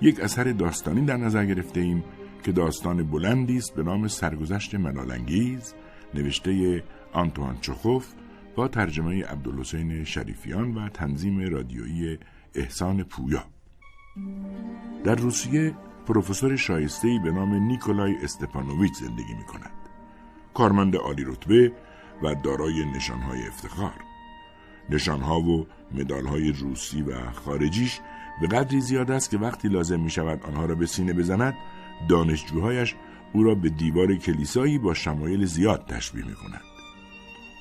یک اثر داستانی در نظر گرفته ایم که داستان بلندی است به نام سرگذشت ملالانگیز نوشته آنتوان چخوف با ترجمه عبدالحسین شریفیان و تنظیم رادیویی احسان پویا در روسیه پروفسور شایسته‌ای به نام نیکولای استپانوویچ زندگی می کند. کارمند عالی رتبه و دارای نشانهای افتخار. نشانها و مدالهای روسی و خارجیش به قدری زیاد است که وقتی لازم می شود آنها را به سینه بزند دانشجوهایش او را به دیوار کلیسایی با شمایل زیاد تشبیه می کنند.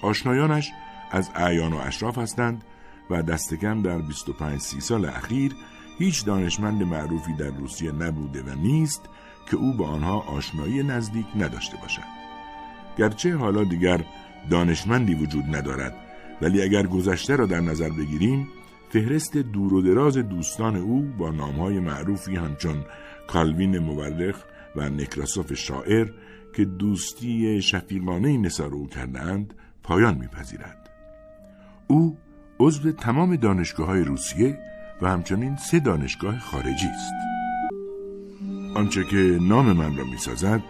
آشنایانش از اعیان و اشراف هستند و دستکم در 25 سی سال اخیر هیچ دانشمند معروفی در روسیه نبوده و نیست که او با آنها آشنایی نزدیک نداشته باشد. گرچه حالا دیگر دانشمندی وجود ندارد ولی اگر گذشته را در نظر بگیریم فهرست دور و دراز دوستان او با نامهای معروفی همچون کالوین مورخ و نکراسوف شاعر که دوستی شفیقانه نثار او کردند پایان میپذیرد. او عضو تمام دانشگاه های روسیه و همچنین سه دانشگاه خارجی است. آنچه که نام من را می‌سازد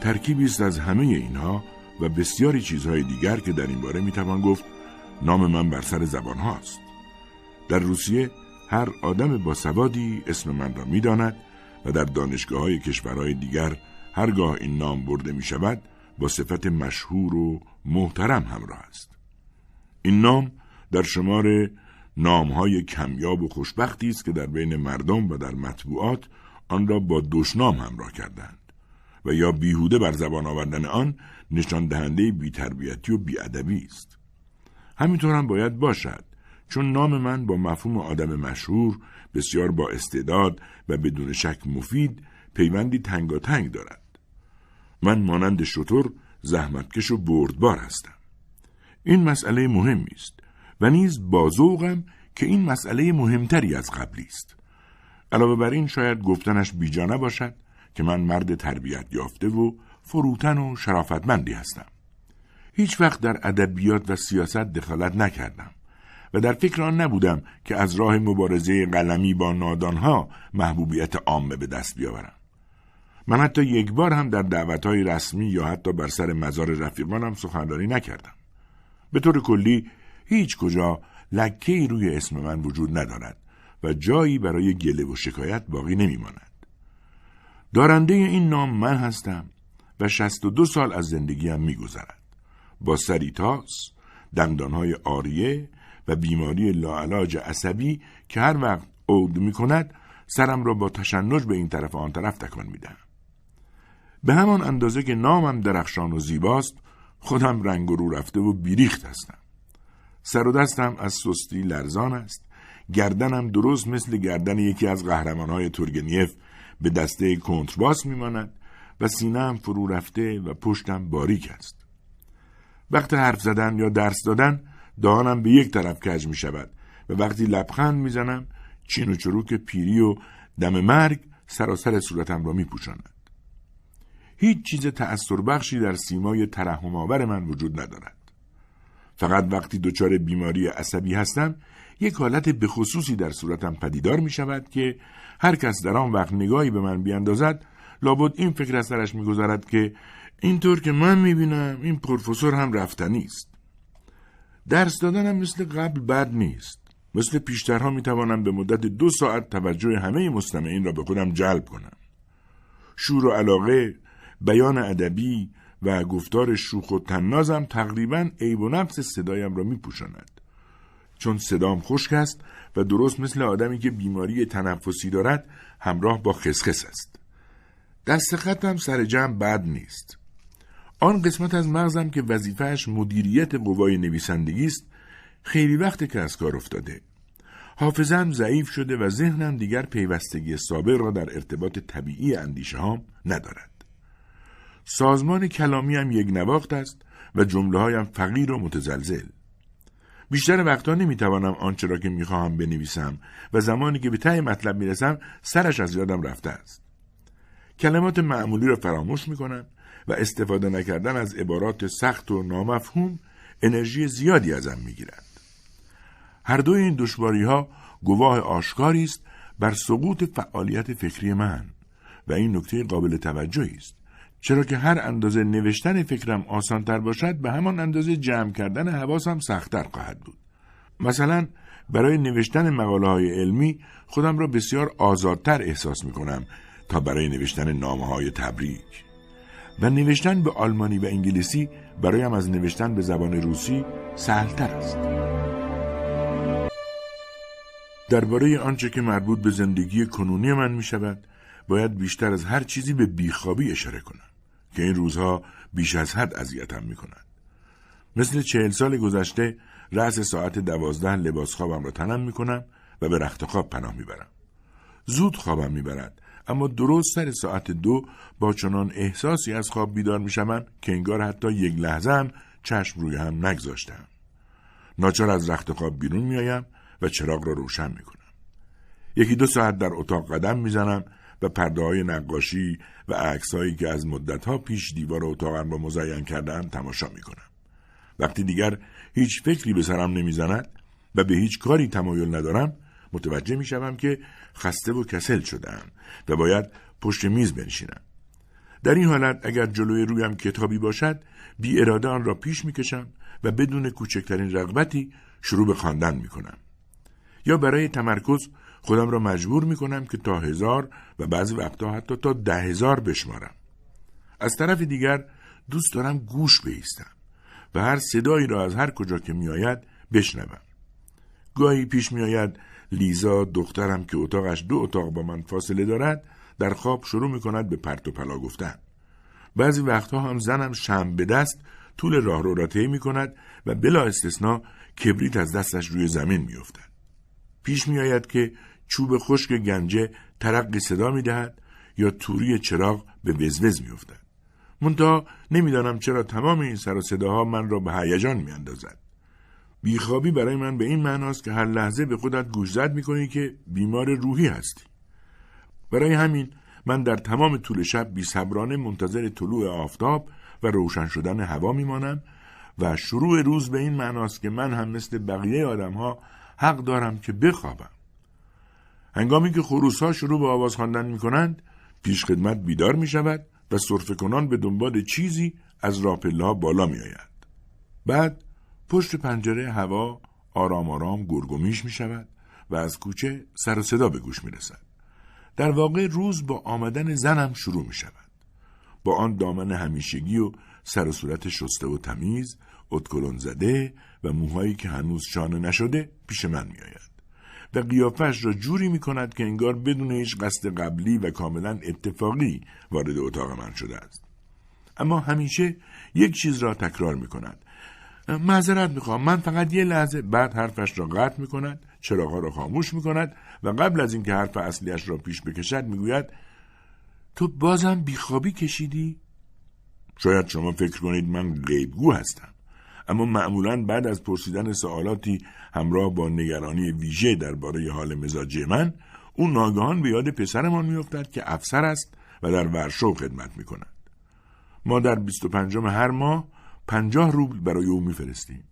ترکیبی است از همه اینها و بسیاری چیزهای دیگر که در این باره می‌توان گفت نام من بر سر زبان هاست. در روسیه هر آدم با سوادی اسم من را می‌داند و در دانشگاه های کشورهای دیگر هرگاه این نام برده می شود با صفت مشهور و محترم همراه است. این نام در شمار نامهای کمیاب و خوشبختی است که در بین مردم و در مطبوعات آن را با دشنام همراه کردند و یا بیهوده بر زبان آوردن آن نشان دهنده بیتربیتی و بیادبی است. همینطور هم باید باشد چون نام من با مفهوم آدم مشهور بسیار با استعداد و بدون شک مفید پیوندی تنگاتنگ دارد. من مانند شطور زحمتکش و بردبار هستم. این مسئله مهمی است و نیز بازوغم که این مسئله مهمتری از قبلی است. علاوه بر این شاید گفتنش بیجا نباشد که من مرد تربیت یافته و فروتن و شرافتمندی هستم. هیچ وقت در ادبیات و سیاست دخالت نکردم و در فکر آن نبودم که از راه مبارزه قلمی با نادانها محبوبیت عامه به دست بیاورم. من حتی یک بار هم در دعوتهای رسمی یا حتی بر سر مزار رفیقانم سخنرانی نکردم. به طور کلی هیچ کجا لکه روی اسم من وجود ندارد و جایی برای گله و شکایت باقی نمیماند. دارنده این نام من هستم و شست و دو سال از زندگیم میگذرد. با سری تاس، دندانهای آریه بیماری لاعلاج عصبی که هر وقت عود می کند سرم را با تشنج به این طرف آن طرف تکان می‌دهم. به همان اندازه که نامم درخشان و زیباست خودم رنگ رو رفته و بیریخت هستم. سر و دستم از سستی لرزان است. گردنم درست مثل گردن یکی از قهرمانهای تورگنیف به دسته کنترباس میماند و سینهام فرو رفته و پشتم باریک است. وقت حرف زدن یا درس دادن دهانم به یک طرف کج می شود و وقتی لبخند می‌زنم چین و چروک پیری و دم مرگ سراسر صورتم را می پوشاند. هیچ چیز تأثیر بخشی در سیمای ترحم آور من وجود ندارد. فقط وقتی دچار بیماری عصبی هستم یک حالت بخصوصی در صورتم پدیدار می شود که هر کس در آن وقت نگاهی به من بیاندازد لابد این فکر از سرش می‌گذارد که اینطور که من می‌بینم این پروفسور هم رفتنی است درس دادنم مثل قبل بد نیست. مثل پیشترها می‌توانم به مدت دو ساعت توجه همه مستمعین را به خودم جلب کنم. شور و علاقه بیان ادبی و گفتار شوخ و تنازم تقریبا عیب و نفس صدایم را میپوشاند. چون صدام خشک است و درست مثل آدمی که بیماری تنفسی دارد همراه با خسخس است. دست خطم سر جمع بد نیست. آن قسمت از مغزم که وظیفهش مدیریت قوای نویسندگی است خیلی وقت که از کار افتاده. حافظم ضعیف شده و ذهنم دیگر پیوستگی سابق را در ارتباط طبیعی اندیشه هام ندارد. سازمان کلامی هم یک نواخت است و جمله هایم فقیر و متزلزل. بیشتر وقتا نمی‌توانم آنچه را که می‌خواهم بنویسم و زمانی که به ته مطلب می‌رسم سرش از یادم رفته است. کلمات معمولی را فراموش می‌کنم و استفاده نکردن از عبارات سخت و نامفهوم انرژی زیادی ازم می‌گیرند هر دوی این دشواری ها گواه آشکاری است بر سقوط فعالیت فکری من و این نکته قابل توجهی است. چرا که هر اندازه نوشتن فکرم آسانتر باشد به همان اندازه جمع کردن حواسم سختتر خواهد بود. مثلا برای نوشتن مقاله های علمی خودم را بسیار آزادتر احساس می کنم تا برای نوشتن نامه های تبریک. و نوشتن به آلمانی و انگلیسی برایم از نوشتن به زبان روسی سهلتر است درباره آنچه که مربوط به زندگی کنونی من می شود باید بیشتر از هر چیزی به بیخوابی اشاره کنم که این روزها بیش از حد اذیتم می کند. مثل چهل سال گذشته رأس ساعت دوازده لباس خوابم را تنم می کنم و به رخت خواب پناه می برم. زود خوابم می برد اما درست سر ساعت دو با چنان احساسی از خواب بیدار می شوم که انگار حتی یک لحظه هم چشم روی هم نگذاشتم. ناچار از رخت خواب بیرون می آیم و چراغ را روشن می کنم. یکی دو ساعت در اتاق قدم می‌زنم و پرده های نقاشی و عکسهایی که از مدتها پیش دیوار اتاقم را مزین کردن تماشا می کنم. وقتی دیگر هیچ فکری به سرم نمی‌زند و به هیچ کاری تمایل ندارم متوجه می شوم که خسته و کسل شدم و باید پشت میز بنشینم. در این حالت اگر جلوی رویم کتابی باشد بی اراده آن را پیش می کشم و بدون کوچکترین رغبتی شروع به خواندن می کنم. یا برای تمرکز خودم را مجبور می کنم که تا هزار و بعضی وقتا حتی تا ده هزار بشمارم. از طرف دیگر دوست دارم گوش بیستم و هر صدایی را از هر کجا که میآید بشنوم. گاهی پیش میآید لیزا دخترم که اتاقش دو اتاق با من فاصله دارد در خواب شروع می کند به پرت و پلا گفتن. بعضی وقتها هم زنم شم به دست طول راه رو را طی می کند و بلا استثنا کبریت از دستش روی زمین می افتد. پیش می آید که چوب خشک گنجه ترقی صدا می دهد یا توری چراغ به وزوز می افتد. منتها نمی‌دانم چرا تمام این سر و صداها من را به هیجان می اندازد. بیخوابی برای من به این معناست که هر لحظه به خودت گوش زد می که بیمار روحی هستی. برای همین من در تمام طول شب بی صبرانه منتظر طلوع آفتاب و روشن شدن هوا میمانم و شروع روز به این معناست که من هم مثل بقیه آدم ها حق دارم که بخوابم. هنگامی که خروس ها شروع به آواز خواندن می کنند پیش خدمت بیدار می شود و صرف کنان به دنبال چیزی از راپله ها بالا می آید. بعد پشت پنجره هوا آرام آرام گرگومیش می شود و از کوچه سر و صدا به گوش می رسد. در واقع روز با آمدن زنم شروع می شود. با آن دامن همیشگی و سر و صورت شسته و تمیز، اتکلون زده و موهایی که هنوز شانه نشده پیش من می آید. و قیافش را جوری می کند که انگار بدون هیچ قصد قبلی و کاملا اتفاقی وارد اتاق من شده است. اما همیشه یک چیز را تکرار می کند. معذرت می‌خوام من فقط یه لحظه بعد حرفش را قطع می کند چراغها را خاموش می کند و قبل از اینکه حرف اصلیش را پیش بکشد می‌گوید تو بازم بیخوابی کشیدی؟ شاید شما فکر کنید من غیبگو هستم اما معمولا بعد از پرسیدن سوالاتی همراه با نگرانی ویژه درباره حال مزاجی من او ناگهان به یاد پسرمان میافتد که افسر است و در ورشو خدمت می کند. ما در 25 هر ماه پنجاه روبل برای او میفرستیم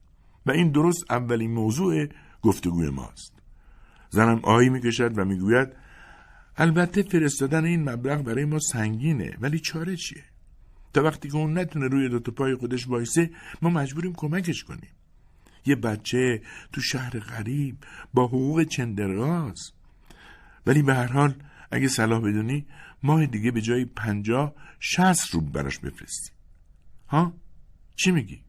و این درست اولین موضوع گفتگوی ماست. زنم آهی می‌کشد و می‌گوید البته فرستادن این مبلغ برای ما سنگینه ولی چاره چیه؟ تا وقتی که اون نتونه روی دوتا پای خودش وایسه ما مجبوریم کمکش کنیم یه بچه تو شهر غریب با حقوق چندراز ولی به هر حال اگه صلاح بدونی ماه دیگه به جای پنجاه شست روب براش بفرستی ها؟ چی میگی؟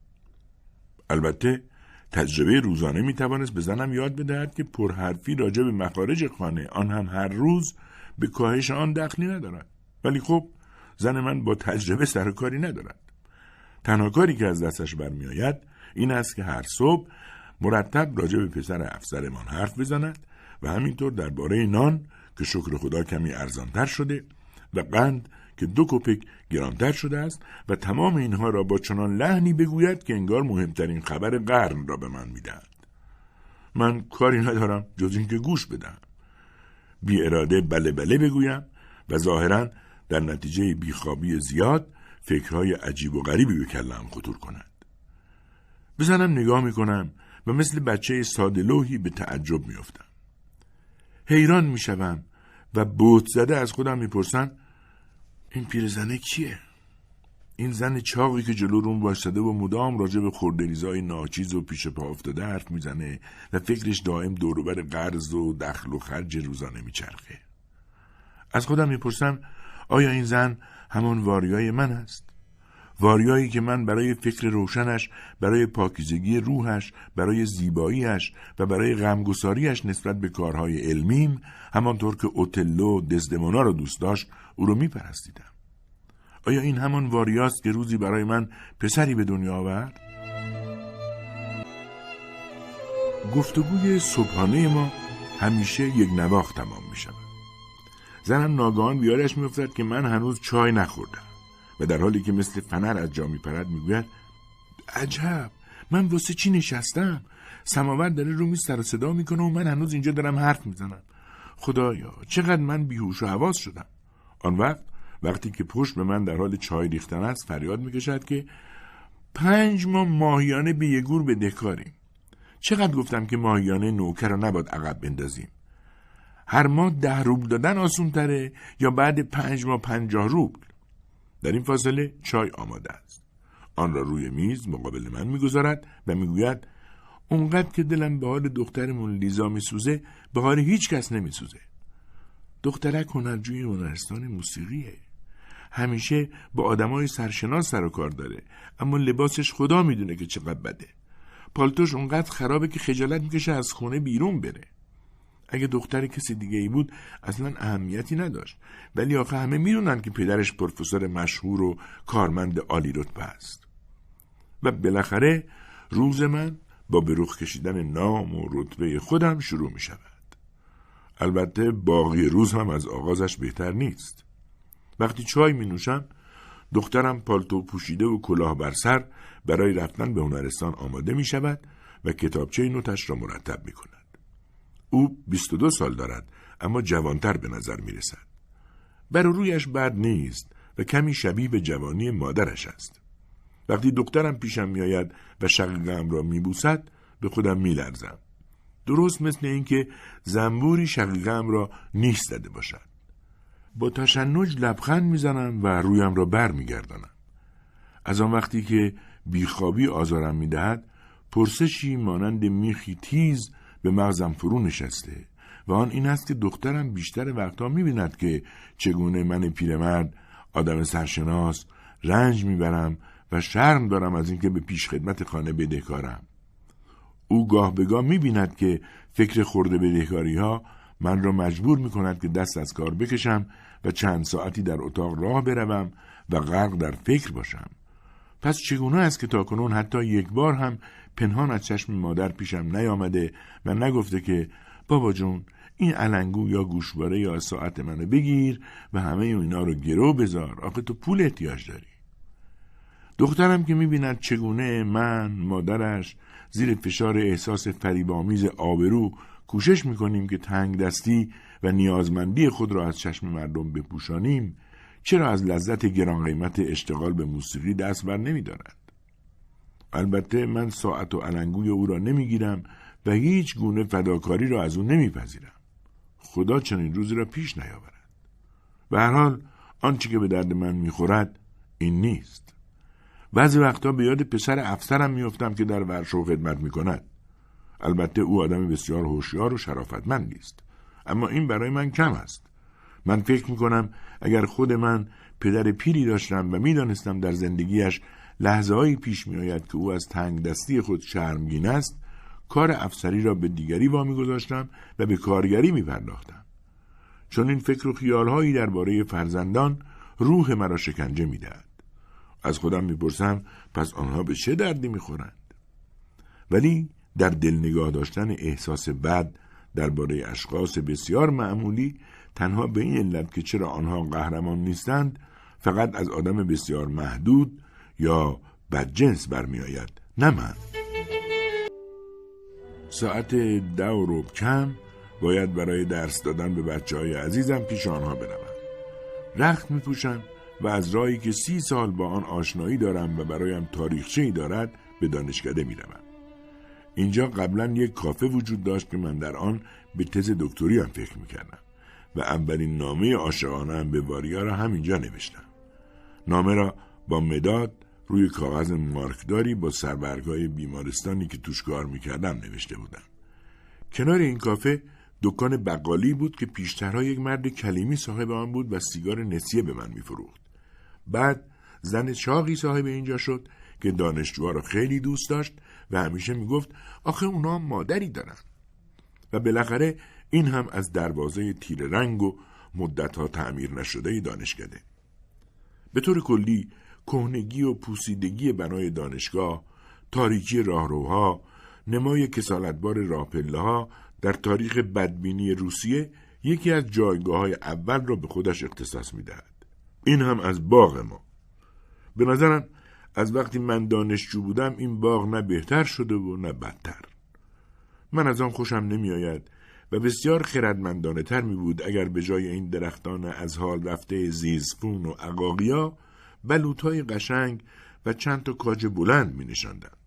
البته تجربه روزانه می‌توانست به زنم یاد بدهد که پرحرفی راجع به مخارج خانه. آن هم هر روز به کاهش آن دخلی ندارد. ولی خب زن من با تجربه سر کاری ندارد. تنها کاری که از دستش برمیآید این است که هر صبح مرتب راجع به پسر افسرمان حرف بزند و همینطور درباره نان که شکر خدا کمی ارزانتر شده و قند که دو کپک گرانتر شده است و تمام اینها را با چنان لحنی بگوید که انگار مهمترین خبر قرن را به من می‌دهد من کاری ندارم جز اینکه گوش بدم بی اراده بله بله بگویم و ظاهرا در نتیجه بیخوابی زیاد فکرهای عجیب و غریبی به کلم خطور کند. بزنم نگاه می‌کنم و مثل بچه ساده لوحی به تعجب میافتم. حیران می‌شوم و بوت زده از خودم می‌پرسن این پیرزنه کیه؟ این زن چاقی که جلو روم باشده و مدام راجع به خوردریزای ناچیز و پیش پا افتاده حرف می‌زنه و فکرش دائم دوروبر قرض و دخل و خرج روزانه میچرخه از خودم می‌پرسم آیا این زن همان واریای من است واریایی که من برای فکر روشنش برای پاکیزگی روحش برای زیباییش و برای غمگساریش نسبت به کارهای علمیم همانطور که اوتلو دزدمونا رو دوست داشت او رو میپرستیدم. آیا این همان واریاست که روزی برای من پسری به دنیا آورد؟ گفتگوی صبحانه ما همیشه یک نواخت تمام می شود. زنم ناگهان بیارش میافتد که من هنوز چای نخوردم و در حالی که مثل فنر از جا میپرد می‌گوید عجب! من واسه چی نشستم؟ سماور داره رو میز سر صدا می‌کنه و من هنوز اینجا دارم حرف می‌زنم. خدایا چقدر من بیهوش و حواس شدم. آن وقت وقتی که پشت به من در حال چای ریختن است فریاد می‌کشد که پنج ماه ماهیانه به یه گور به دکاریم چقدر گفتم که ماهیانه نوکر رو نباید عقب بندازیم. هر ماه ده روبل دادن آسون تره یا بعد پنج ماه پنجاه روبل؟ در این فاصله چای آماده است. آن را روی میز مقابل من می‌گذارد و می‌گوید اونقدر که دلم به حال دخترمون لیزا میسوزه به حال هیچ کس نمیسوزه. دخترک هنرجوی هنرستان موسیقیه. همیشه با آدمای سرشناس سر و کار داره اما لباسش خدا می‌دونه که چقدر بده. پالتوش اونقدر خرابه که خجالت می‌کشه از خونه بیرون بره. اگه دختر کسی دیگه ای بود اصلا اهمیتی نداشت. ولی آخه همه می‌دونن که پدرش پروفسور مشهور و کارمند عالی رتبه است. و بالاخره روز من با بروخ کشیدن نام و رتبه خودم شروع می. البته باقی روز هم از آغازش بهتر نیست. وقتی چای می نوشم دخترم پالتو پوشیده و کلاه بر سر برای رفتن به هنرستان آماده می شود و کتابچه نوتش را مرتب می کند. او 22 سال دارد اما جوانتر به نظر می رسد. بر رویش بد نیست و کمی شبیه به جوانی مادرش است. وقتی دخترم پیشم میآید و شقیقم را میبوسد به خودم میلرزم درست مثل اینکه زنبوری شقیقم را نیش زده باشد. با تشنج لبخند می‌زنم و رویم را بر میگردانم از آن وقتی که بیخوابی آزارم می‌دهد پرسشی مانند میخی تیز به مغزم فرو نشسته و آن این است که دخترم بیشتر وقتها می‌بیند که چگونه من پیرمرد آدم سرشناس رنج می‌برم و شرم دارم از اینکه به پیش خدمت خانه بدهکارم. او گاه به گاه می‌بیند که فکر خورده بدهکاری ها من را مجبور می کند که دست از کار بکشم و چند ساعتی در اتاق راه بروم و غرق در فکر باشم. پس چگونه است که تاکنون حتی یک بار هم پنهان از چشم مادر پیشم نیامده و نگفته که بابا جون این علنگو یا گوشواره یا ساعت منو بگیر و همه اینا رو گرو بذار آخه تو پول احتیاج داری. دخترم که می‌بیند چگونه من مادرش زیر فشار احساس فریبامیز آبرو کوشش می‌کنیم که تنگ دستی و نیازمندی خود را از چشم مردم بپوشانیم چرا از لذت گران قیمت اشتغال به موسیقی دست بر نمیدارد؟ البته من ساعت و علنگوی او را نمی‌گیرم و هیچ گونه فداکاری را از او نمیپذیرم. خدا چنین روزی را پیش نیاورد. به هر حال آنچه که به درد من می‌خورد این نیست. بعضی وقتا به یاد پسر افسرم میافتم که در ورشو خدمت می‌کند البته او آدم بسیار هوشیار و شرافتمندی است اما این برای من کم است من فکر می‌کنم اگر خود من پدر پیری داشتم و می‌دانستم در زندگیش لحظه هایی پیش میآید که او از تنگ دستی خود شرمگین است کار افسری را به دیگری وامی گذاشتم و به کارگری می پرداختم. چون این فکر و خیالهایی درباره فرزندان روح مرا شکنجه می‌دهد. از خودم می‌پرسم پس آنها به چه دردی می‌خورند؟ ولی در دل نگاه داشتن احساس بد درباره اشخاص بسیار معمولی تنها به این علت که چرا آنها قهرمان نیستند فقط از آدم بسیار محدود یا بدجنس برمیآید نه من. ساعت ده و روب کم باید برای درس دادن به بچه های عزیزم پیش آنها بروم. رخت می پوشم و از راهی که سی سال با آن آشنایی دارم و برایم تاریخچه ای دارد به دانشکده می روم. اینجا قبلا یک کافه وجود داشت که من در آن به تز دکتری هم فکر می‌کردم و اولین نامه عاشقانه هم به واریا را همینجا نوشتم. نامه را با مداد روی کاغذ مارکداری با سربرگای بیمارستانی که توش کار می‌کردم نوشته بودم. کنار این کافه دکان بقالی بود که پیشترها یک مرد کلیمی صاحب آن بود و سیگار نسیه به من میفروخت. بعد زن چاقی صاحب اینجا شد که دانشجوها را خیلی دوست داشت و همیشه می‌گفت آخه اونا مادری دارن و بالاخره این هم از دروازه تیر رنگ و مدتها تعمیر نشده دانشکده به طور کلی کهنگی و پوسیدگی بنای دانشگاه تاریکی راهروها نمای کسالتبار راهپله ها در تاریخ بدبینی روسیه یکی از جایگاه های اول را به خودش اختصاص می دهد. این هم از باغ ما. به نظرم از وقتی من دانشجو بودم این باغ نه بهتر شده و نه بدتر. من از آن خوشم نمی آید و بسیار خردمندانه تر می بود اگر به جای این درختان از حال رفته زیزفون و عقاقیا بلوطهای قشنگ و چند تا کاج بلند می نشندند.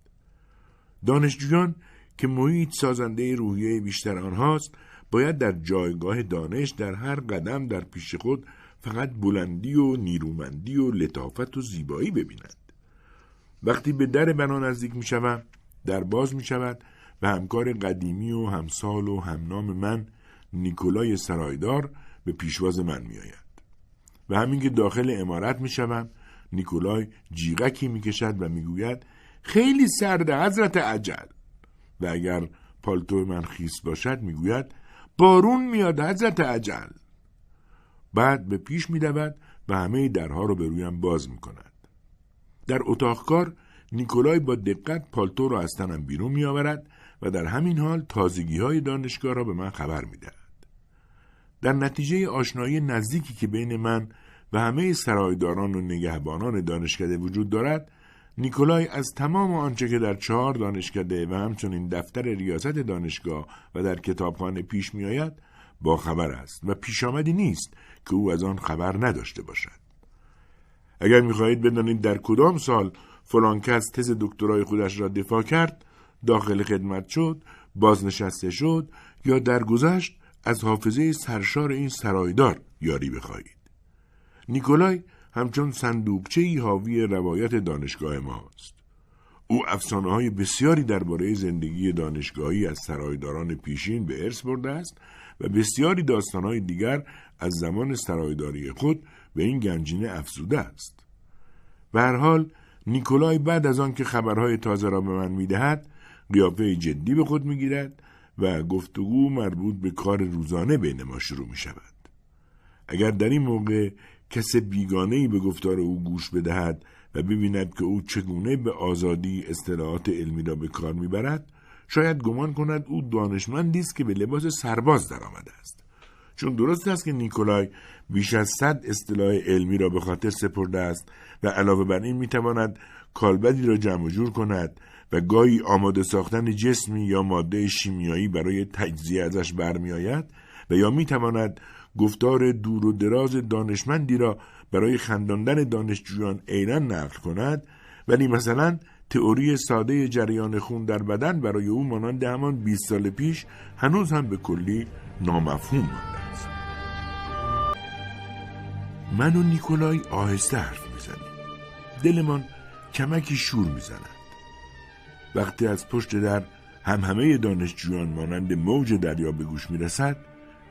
دانشجویان که محیط سازنده روحیه بیشتر آنهاست باید در جایگاه دانش در هر قدم در پیش خود فقط بلندی و نیرومندی و لطافت و زیبایی ببینند. وقتی به در بنا نزدیک می شوم در باز می شود و همکار قدیمی و همسال و همنام من نیکولای سرایدار به پیشواز من می آید. و همین که داخل امارت می شوم نیکولای جیغکی می کشد و می گوید خیلی سرده حضرت عجل و اگر پالتو من خیس باشد می‌گوید بارون میاد حضرت عجل بعد به پیش میدود و همه درها رو به رویم باز می‌کند. در اتاق کار نیکولای با دقت پالتو را از تنم بیرون میآورد و در همین حال تازگی های دانشگاه را به من خبر می‌دهد. در نتیجه آشنایی نزدیکی که بین من و همه سرایداران و نگهبانان دانشکده وجود دارد نیکولای از تمام آنچه که در چهار دانشکده و همچنین دفتر ریاست دانشگاه و در کتابخانه پیش میآید با خبر است و پیش آمدی نیست که او از آن خبر نداشته باشد اگر می‌خواهید بدانید در کدام سال فلان کس تز دکترای خودش را دفاع کرد داخل خدمت شد بازنشسته شد یا درگذشت از حافظه سرشار این سرایدار یاری بخواهید نیکولای همچون صندوقچه حاوی روایت دانشگاه ماست. او افسانه های بسیاری درباره زندگی دانشگاهی از سرایداران پیشین به ارث برده است و بسیاری های دیگر از زمان سرایداری خود به این گنجینه افزوده است. به هر حال نیکولای بعد از آن که خبرهای تازه را به من می‌دهد قیافه جدی به خود می‌گیرد و گفتگو مربوط به کار روزانه بین ما شروع می شود. اگر در این موقع کس بیگانه به گفتار او گوش بدهد و ببیند که او چگونه به آزادی اصطلاحات علمی را به کار می‌برد شاید گمان کند او دانشمندی است که به لباس سرباز درآمده است. چون درست است که نیکولای بیش از صد اصطلاح علمی را به خاطر سپرده است و علاوه بر این می‌تواند کالبدی را جمع جور کند و گاهی آماده ساختن جسمی یا ماده شیمیایی برای تجزیه ازش برمیآید و یا می‌تواند گفتار دور و دراز دانشمندی را برای خنداندن دانشجویان عینا نقل کند. ولی مثلا تئوری ساده جریان خون در بدن برای او مانند همان 20 سال پیش هنوز هم به کلی نامفهوم مانده است. من و نیکولای آهسته حرف می‌زنیم. دلمان کمکی شور می‌زند. وقتی از پشت در هم همه دانشجویان مانند موج دریا به گوش می‌رسد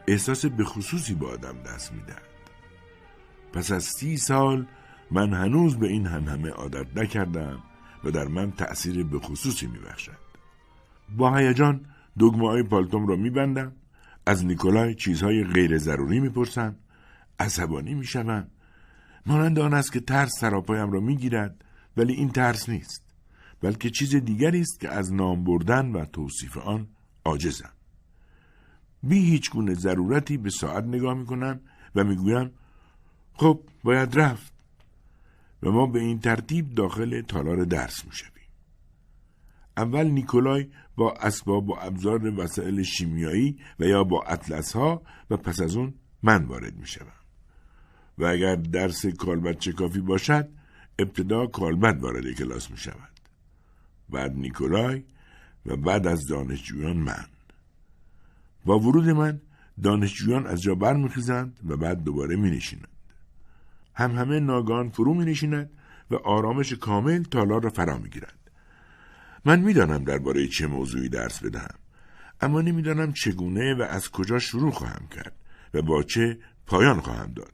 احساس به خصوصی با آدم دست می‌دهد. پس از سی سال من هنوز به این هم همه عادت نکردم. و در من تأثیر به خصوصی میبخشد. با هیجان دگمه های پالتوم را میبندم از نیکولای چیزهای غیر ضروری می‌پرسم عصبانی می‌شوم مانند آن است که ترس سراپایم را می‌گیرد ولی این ترس نیست بلکه چیز دیگری است که از نام بردن و توصیف آن عاجزم. بی هیچ گونه ضرورتی به ساعت نگاه می‌کنم و می‌گویم خب باید رفت. و ما به این ترتیب داخل تالار درس می‌شویم اول نیکولای با اسباب و ابزار وسایل شیمیایی و یا با اطلس ها و پس از اون من وارد می‌شوم و اگر درس کالبد کافی باشد ابتدا کالبد وارد کلاس می شود. بعد نیکولای و بعد از دانشجویان من با ورود من دانشجویان از جا برمیخیزند و بعد دوباره می نشینند. هم همه ناگان فرو می نشیند و آرامش کامل تالار را فرا می گیرند. من می‌دانم درباره چه موضوعی درس بدهم اما نمی‌دانم چگونه و از کجا شروع خواهم کرد و با چه پایان خواهم داد.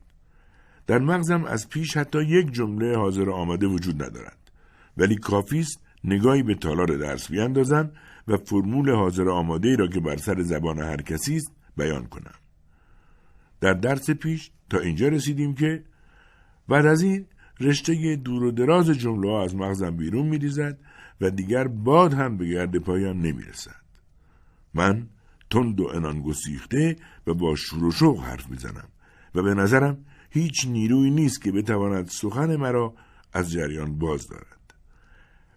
در مغزم از پیش حتی یک جمله حاضر آماده وجود ندارد ولی کافی است نگاهی به تالار درس بیاندازم و فرمول حاضر آماده ای را که بر سر زبان هر کسی است بیان کنم. در درس پیش تا اینجا رسیدیم که بعد از این رشته دور و دراز جمله از مغزم بیرون میریزد و دیگر باد هم به گرد پایان نمی‌رسد. من تند و انان گسیخته و با شور و شوق حرف می‌زنم و به نظرم هیچ نیروی نیست که بتواند سخن مرا از جریان باز دارد.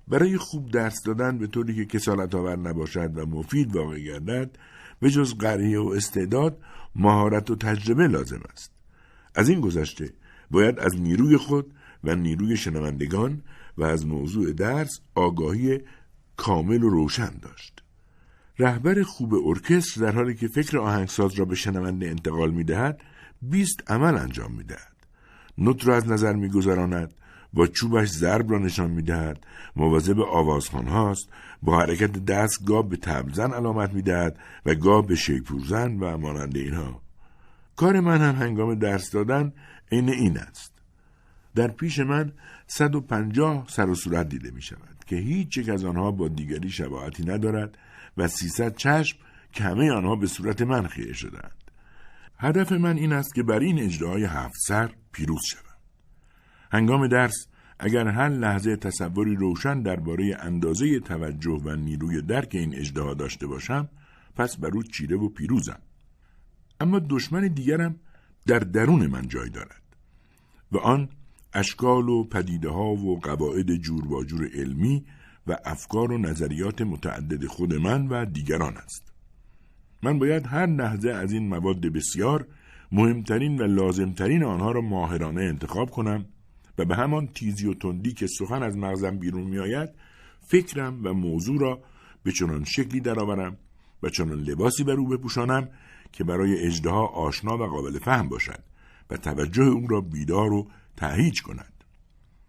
برای خوب درس دادن به طوری که کسالت آور نباشد و مفید واقع گردد به جز قریه و استعداد مهارت و تجربه لازم است از این گذشته باید از نیروی خود و نیروی شنوندگان و از موضوع درس آگاهی کامل و روشن داشت. رهبر خوب ارکستر در حالی که فکر آهنگساز را به شنونده انتقال می دهد بیست عمل انجام می دهد. نوت را از نظر می گذراند با چوبش ضرب را نشان می‌دهد. مواظب آوازخان هاست با حرکت دست گاه به تبزن علامت می‌دهد و گاه به شیپورزن و مانند اینها. کار من هم هنگام درس دادن عین این است. در پیش من صد و پنجاه سر و صورت دیده می شود که هیچ یک از آنها با دیگری شباهتی ندارد و سیصد چشم که همه آنها به صورت من خیره شدند هدف من این است که بر این اجراهای هفت سر پیروز شوم. هنگام درس اگر هر لحظه تصوری روشن درباره اندازه توجه و نیروی درک این اجدها داشته باشم پس بر او چیره و پیروزم. اما دشمن دیگرم در درون من جای دارد. و آن اشکال و پدیده ها و قواعد جور و جور علمی و افکار و نظریات متعدد خود من و دیگران است. من باید هر لحظه از این مواد بسیار مهمترین و لازمترین آنها را ماهرانه انتخاب کنم و به همان تیزی و تندی که سخن از مغزم بیرون میآید فکرم و موضوع را به چنان شکلی درآورم و چنان لباسی بر او بپوشانم که برای اجدها آشنا و قابل فهم باشد. و توجه او را بیدار و تهیج کند.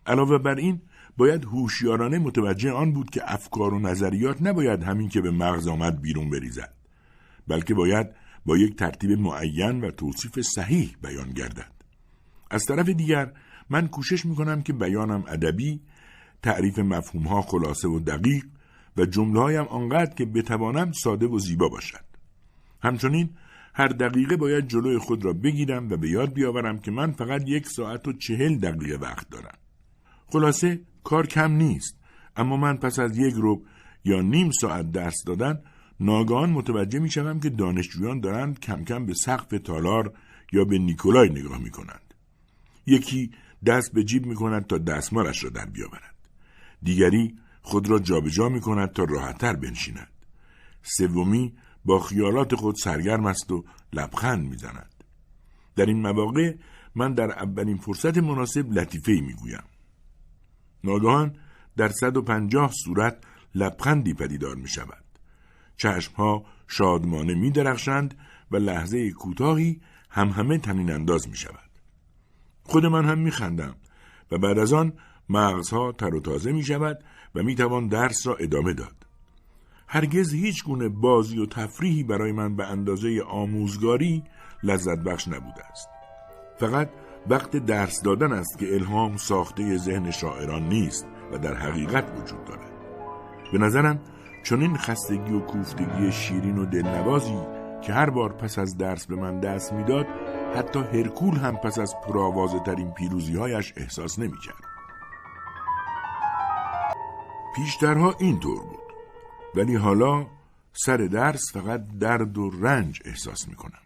علاوه بر این باید هوشیارانه متوجه آن بود که افکار و نظریات نباید همین که به مغز آمد بیرون بریزد بلکه باید با یک ترتیب معین و توصیف صحیح بیان گردد. از طرف دیگر من کوشش می‌کنم که بیانم ادبی تعریف مفهوم ها خلاصه و دقیق و جمله هایم آنقدر که بتوانم ساده و زیبا باشد. همچنین هر دقیقه باید جلوی خود را بگیرم و به یاد بیاورم که من فقط یک ساعت و چهل دقیقه وقت دارم خلاصه کار کم نیست اما من پس از یک روب یا نیم ساعت درس دادن ناگهان متوجه می شوم که دانشجویان دارند کم کم به سقف تالار یا به نیکولای نگاه می کنند. یکی دست به جیب می کند تا دستمالش را در بیاورد. دیگری خود را جابجا می کند تا راحتتر بنشیند. سومی با خیالات خود سرگرم است و لبخند می‌زند. در این مواقع من در اولین فرصت مناسب لطیفه می گویم. ناگهان در صد و پنجاه صورت لبخندی پدیدار می شود. چشمها شادمانه می درخشند و لحظه کوتاهی هم همه تنین انداز می شود. خود من هم می خندم و بعد از آن مغزها تر و تازه می شود و می توان درس را ادامه داد. هرگز هیچ گونه بازی و تفریحی برای من به اندازه آموزگاری لذت بخش نبوده است. فقط وقت درس دادن است که الهام ساخته ذهن شاعران نیست و در حقیقت وجود دارد. به نظرم چون این خستگی و کوفتگی شیرین و دلنوازی که هر بار پس از درس به من دست می‌داد حتی هرکول هم پس از پرآوازه ترین پیروزی هایش احساس نمی کرد. پیشترها اینطور بود ولی حالا سر درس فقط درد و رنج احساس می کنم.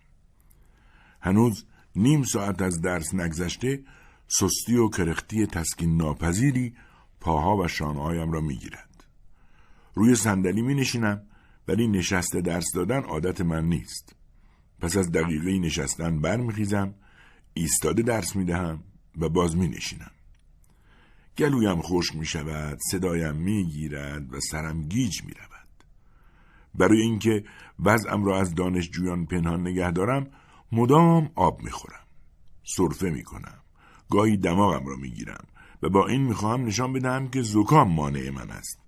هنوز نیم ساعت از درس نگذشته سستی و کرختی تسکین ناپذیری پاها و شانههایم را می گیرد. روی صندلی می نشینم ولی نشست درس دادن عادت من نیست. پس از دقیقه نشستن برمیخیزم ایستاده درس می دهم و باز می نشینم. گلویم خشک می شود، صدایم می گیرد و سرم گیج می رود. برای اینکه وضعم را از دانشجویان پنهان نگه دارم مدام آب می‌خورم سرفه می‌کنم گاهی دماغم را می‌گیرم و با این می‌خواهم نشان بدهم که زکام مانع من است.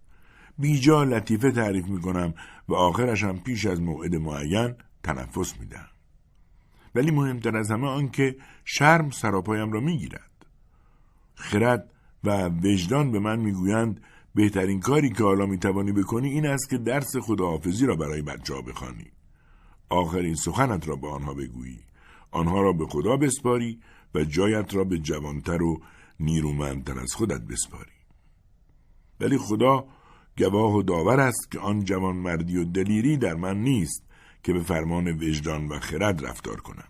بیجا لطیفه تعریف می‌کنم و آخرشم پیش از موعد معین تنفس میدم ولی مهمتر از همه آنکه شرم سراپایم را می‌گیرد. خرد و وجدان به من می‌گویند بهترین کاری که حالا می‌توانی بکنی این است که درس خداحافظی را برای بچه ها بخوانی. آخرین سخنت را به آنها بگویی. آنها را به خدا بسپاری و جایت را به جوانتر و نیرومندتر از خودت بسپاری. ولی خدا گواه و داور است که آن جوان مردی و دلیری در من نیست که به فرمان وجدان و خرد رفتار کنم.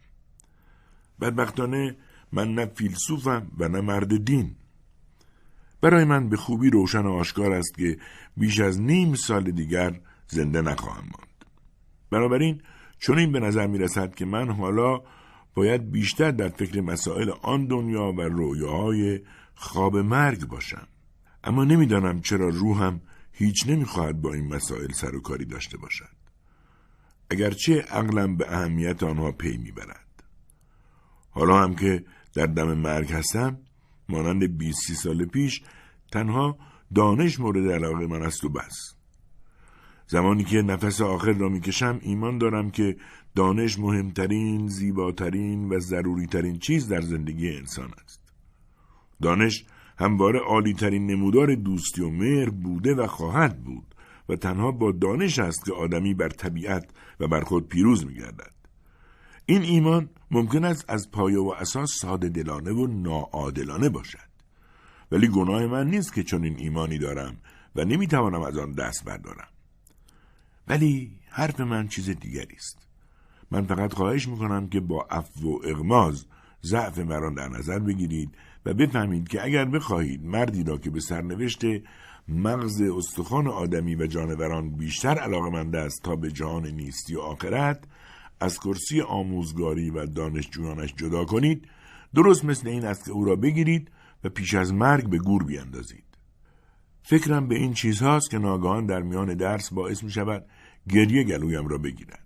بدبختانه من نه فیلسوفم و نه مرد دین. برای من به خوبی روشن و آشکار است که بیش از نیم سال دیگر زنده نخواهم ماند. بنابراین چون این به نظر می رسد که من حالا باید بیشتر در فکر مسائل آن دنیا و رویاهای خواب مرگ باشم. اما نمی‌دانم چرا روحم هیچ نمی‌خواهد با این مسائل سر و کاری داشته باشد. اگرچه عقلم به اهمیت آنها پی می‌برد. حالا هم که در دم مرگ هستم مانند 20 سال پیش تنها دانش مورد علاقه من است و بس زمانی که نفس آخر را می‌کشم ایمان دارم که دانش مهمترین، زیباترین و ضروریترین چیز در زندگی انسان است. دانش همواره عالیترین نمودار دوستی و مهر بوده و خواهد بود و تنها با دانش است که آدمی بر طبیعت و بر خود پیروز می گردد. این ایمان ممکن است از پایه و اساس ساده دلانه و ناعادلانه باشد. ولی گناه من نیست که چون این ایمانی دارم و نمی‌توانم از آن دست بردارم. ولی حرف من چیز دیگری است. من فقط خواهش می‌کنم که با عفو و اغماز ضعف مرا در نظر بگیرید و بفهمید که اگر بخواهید مردی را که به سرنوشت مغز استخوان آدمی و جانوران بیشتر علاقمند است تا به جهان نیستی و آخرت از کرسی آموزگاری و دانشجویانش جدا کنید درست مثل این است که او را بگیرید و پیش از مرگ به گور بیاندازید فکرم به این چیزهاست که ناگهان در میان درس باعث می شود گریه گلویم را بگیرد.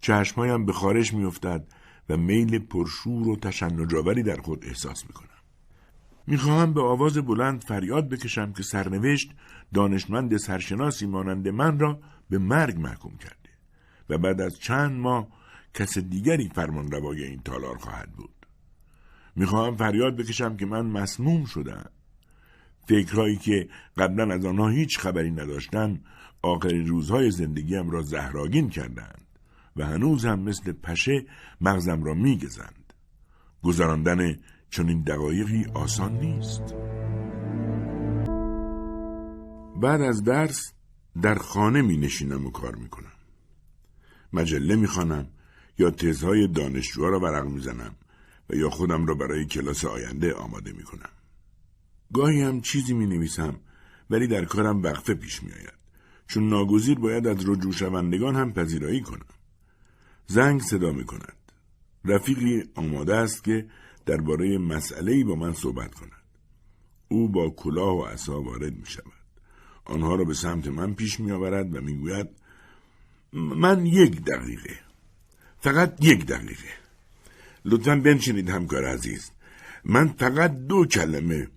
چشمهایم به خارش میافتد و میل پرشور و تشنجاوری در خود احساس می‌کنم. می‌خواهم به آواز بلند فریاد بکشم که سرنوشت دانشمند سرشناسی مانند من را به مرگ محکوم کرده و بعد از چند ماه کس دیگری فرمان روای این تالار خواهد بود. می‌خواهم فریاد بکشم که من مسموم شدم. فکرهایی که قبلا از آنها هیچ خبری نداشتم آخرین روزهای زندگیم را زهراگین کردند و هنوز هم مثل پشه مغزم را میگزند. گذراندن چنین دقایقی آسان نیست. بعد از درس در خانه می نشینم و کار می کنم. مجله می خانم یا تزهای دانشجوها را ورق می زنم و یا خودم را برای کلاس آینده آماده می کنم. گاهی هم چیزی می نویسم ولی در کارم وقفه پیش می آید. چون ناگزیر باید از رجوع شوندگان هم پذیرایی کنم. زنگ صدا می کند. رفیقی آماده است که درباره مسئله با من صحبت کند. او با کلاه و عصا وارد می شود. آنها را به سمت من پیش می آورد و می گوید من یک دقیقه. فقط یک دقیقه. لطفا بنشینید همکار عزیز. من فقط دو کلمه.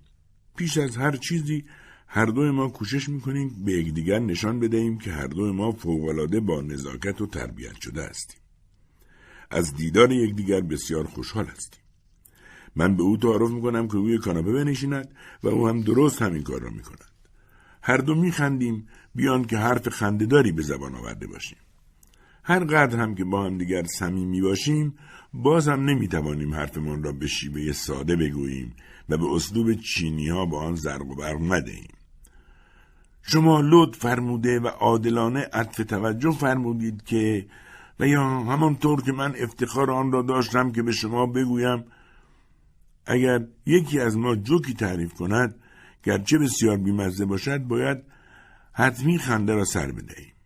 پیش از هر چیزی هر دو ما کوشش می‌کنیم به یکدیگر نشان بدهیم که هر دو ما فوقالعاده با نزاکت و تربیت شده هستیم. از دیدار یکدیگر بسیار خوشحال هستیم. من به او تعارف می‌کنم که روی کاناپه بنشیند و او هم درست همین کار را می‌کند. هر دو میخندیم بیان که حرف خندهداری به زبان آورده باشیم. هر قدر هم که با هم دیگر صمیمی باشیم باز هم نمی‌توانیم حرفمان را به شیوه ساده بگوییم و به اسلوب چینی ها با آن زرق و برق ندهیم شما فرموده و عادلانه عطف توجه فرمودید که و یا همانطور که من افتخار آن را داشتم که به شما بگویم اگر یکی از ما جوکی تعریف کند گرچه بسیار بیمزه باشد باید حتمی خنده را سر بدهیم.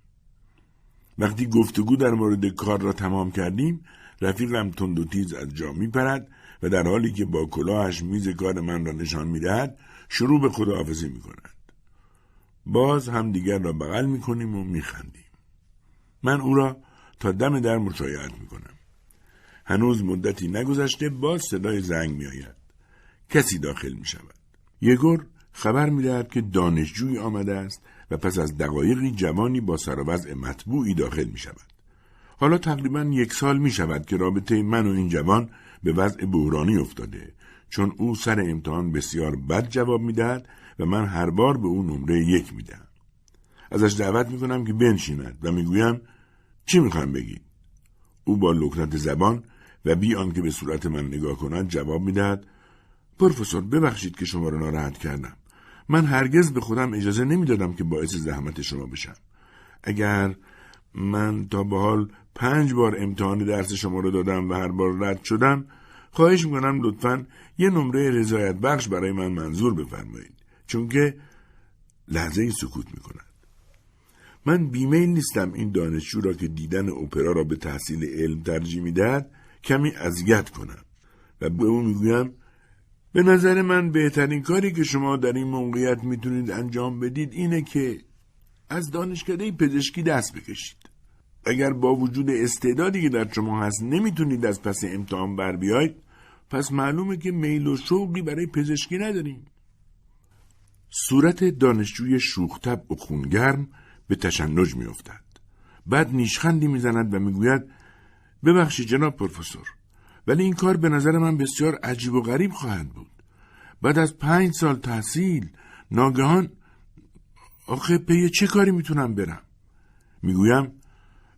وقتی گفتگو در مورد کار را تمام کردیم رفیقم تند و تیز از جا میپرد و در حالی که با کلاهش میز کار من را نشان می‌دهد شروع به خداحافظی می‌کند باز هم دیگر را بغل می‌کنیم و میخندیم من او را تا دم در مشایعت می کنم. هنوز مدتی نگذشته باز صدای زنگ می آید. کسی داخل می شود. یگور خبر می دهد که دانشجوی آمده است و پس از دقایقی جوانی با سر وضع مطبوعی داخل می شود. حالا تقریبا یک سال می شود که رابطه من و این جوان به وضع بحرانی افتاده چون او سر امتحان بسیار بد جواب می دهد و من هر بار به او نمره یک می دهم. ازش دعوت می کنم که بنشیند و می گویم چی می خواهم بگی؟ او با لکنت زبان و بی آنکه به صورت من نگاه کند جواب می دهد پروفسور ببخشید که شما را ناراحت کردم. من هرگز به خودم اجازه نمی‌دادم که باعث زحمت شما بشم. اگر من تا به حال پنج بار امتحان درس شما رو دادم و هر بار رد شدم خواهش می‌کنم لطفا یه نمره رضایت بخش برای من منظور بفرمایید چون که لحظه این سکوت می‌کند من بیمیل نیستم این دانشجو را که دیدن اپرا را به تحصیل علم ترجیح می‌دهد کمی اذیت کنم و به او می‌گویم به نظر من بهترین کاری که شما در این موقعیت می‌تونید انجام بدید اینه که از دانشکده پزشکی دست بکشید. اگر با وجود استعدادی که در شما هست نمی‌تونید از پس امتحان بر بیاید پس معلومه که میل و شوقی برای پزشکی نداریم. صورت دانشجوی شوختب و خونگرم به تشنج میافتد. بعد نیشخندی می‌زند و می‌گوید ببخشید جناب پروفسور ولی این کار به نظر من بسیار عجیب و غریب خواهد بود. بعد از پنج سال تحصیل ناگهان آخه پی چه کاری می‌تونم برم؟ می‌گویم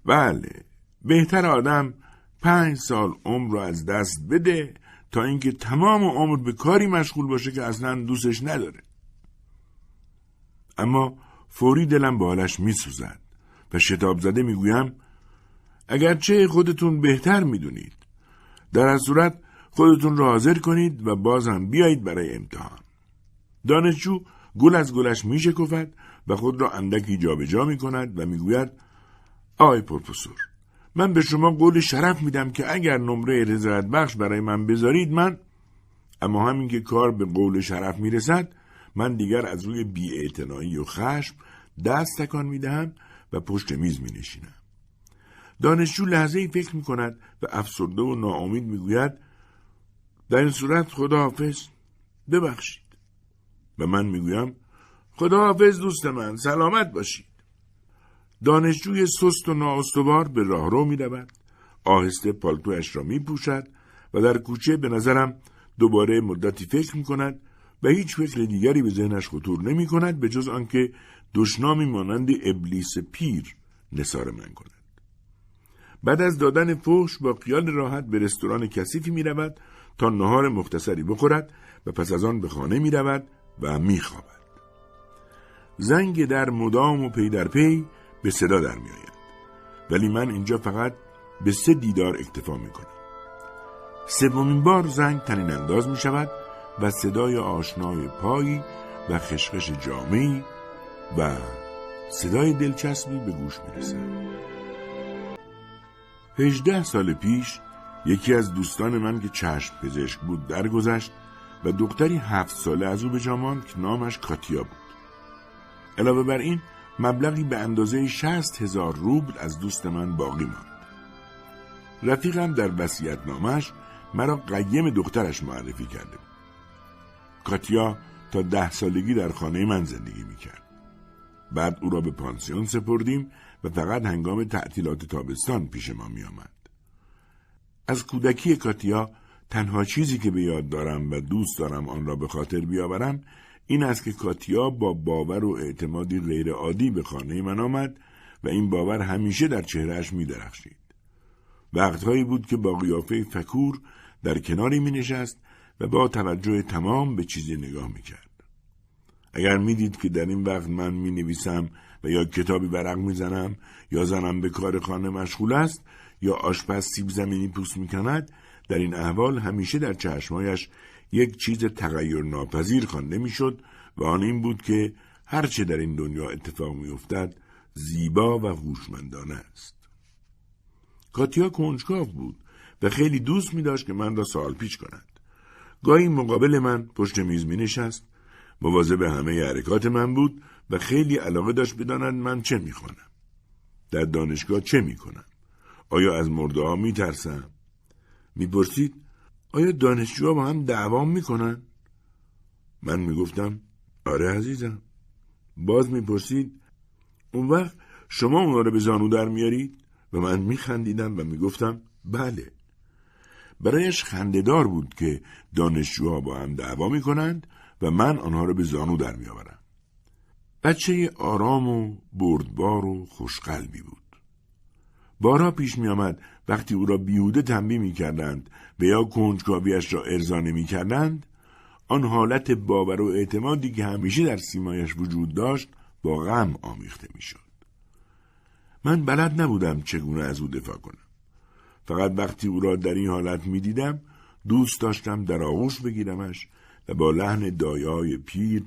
بله بهتر آدم پنج سال عمر رو از دست بده تا اینکه تمام عمر به کاری مشغول باشه که اصلا دوستش نداره. اما فوری دلم به حالش میسوزد و شتاب زده می‌گویم اگرچه خودتون بهتر می‌دونید در از صورت خودتون را حاضر کنید و باز هم بیایید برای امتحان. دانشجو گل از گلش می شکفد و خود را اندکی جابجا می کند و می گوید آقای پروفسور من به شما قول شرف میدم که اگر نمره رضایت بخش برای من بذارید من اما همین که کار به قول شرف می‌رسد من دیگر از روی بیاعتنایی و خشم دست تکان می دهم و پشت میز می نشینم. دانشجو لحظه ای فکر می کند و افسرده و ناامید می گوید در این صورت خداحافظ ببخشید و من می‌گویم خداحافظ دوست من سلامت باشید دانشجوی سست و نااستوار به راهرو می رود آهسته پالتویش را می پوشد و در کوچه به نظرم دوباره مدتی فکر می کند و هیچ فکر دیگری به ذهنش خطور نمی کند به جز آنکه دشنامی مانند ابلیس پیر نصار من کند. بعد از دادن فوش با خیال راحت به رستوران کثیفی می رود تا نهار مختصری بخورد و پس از آن به خانه می رود و می خوابد. زنگ در مدام و پی در پی به صدا در می آید. ولی من اینجا فقط به سه دیدار اکتفا می کنم. سومین بار زنگ تنین انداز می شود و صدای آشنای پایی و خشخش جامعی و صدای دلچسبی به گوش می رسد. هجده سال پیش یکی از دوستان من که چشم پزشک بود درگذشت و دختری هفت ساله از او به جامان که نامش کاتیا بود. علاوه بر این مبلغی به اندازه شست هزار روبل از دوست من باقی ماند. رفیقم در وسیعت نامش مرا قیم دخترش معرفی کرده بود. کاتیا تا ده سالگی در خانه من زندگی می‌کرد. بعد او را به پانسیون سپردیم و فقط هنگام تعطیلات تابستان پیش ما میآمد. از کودکی کاتیا تنها چیزی که به یاد دارم و دوست دارم آن را به خاطر بیاورم این است که کاتیا با باور و اعتمادی غیرعادی به خانه من آمد و این باور همیشه در چهرهش می درخشید. وقتهایی بود که با قیافه فکور در کناری می نشست و با توجه تمام به چیزی نگاه می کرد. اگر می دید که در این وقت من می نویسم و یا کتابی برق می زنم یا زنم به کار خانه مشغول است یا آشپز سیب زمینی پوست می کند در این احوال همیشه در چشمایش یک چیز تغییر ناپذیر خوانده می‌شد و آن این بود که هرچه در این دنیا اتفاق میافتد زیبا و هوشمندانه است. کاتیا کنجکاو بود و خیلی دوست می داشت که من را سوال پیچ کند. گاهی مقابل من پشت میز می نشست مواظب همه حرکات من بود و خیلی علاقه داشت بداند من چه می‌خوانم. در دانشگاه چه می‌کنم؟ آیا از مرده ها میترسم؟ می‌پرسید آیا دانشجوها با هم دعوام می‌کنن؟ من می‌گفتم آره عزیزم. باز می‌پرسید اون وقت شما اونا رو به زانو در میارید؟ و من میخندیدم و می‌گفتم بله. برایش خندهدار بود که دانشجوها با هم دعوا می‌کنند و من آنها را به زانو در میآورم. بچه آرام و بردبار و خوشقلبی بود بارها پیش می آمد وقتی او را بیهوده تنبیه می کردند و یا کنجکاویش را ارضا نمی کردند آن حالت باور و اعتمادی که همیشه در سیمایش وجود داشت با غم آمیخته می شد. من بلد نبودم چگونه از او دفاع کنم. فقط وقتی او را در این حالت می دیدم دوست داشتم در آغوش بگیرمش و با لحن دایای پیر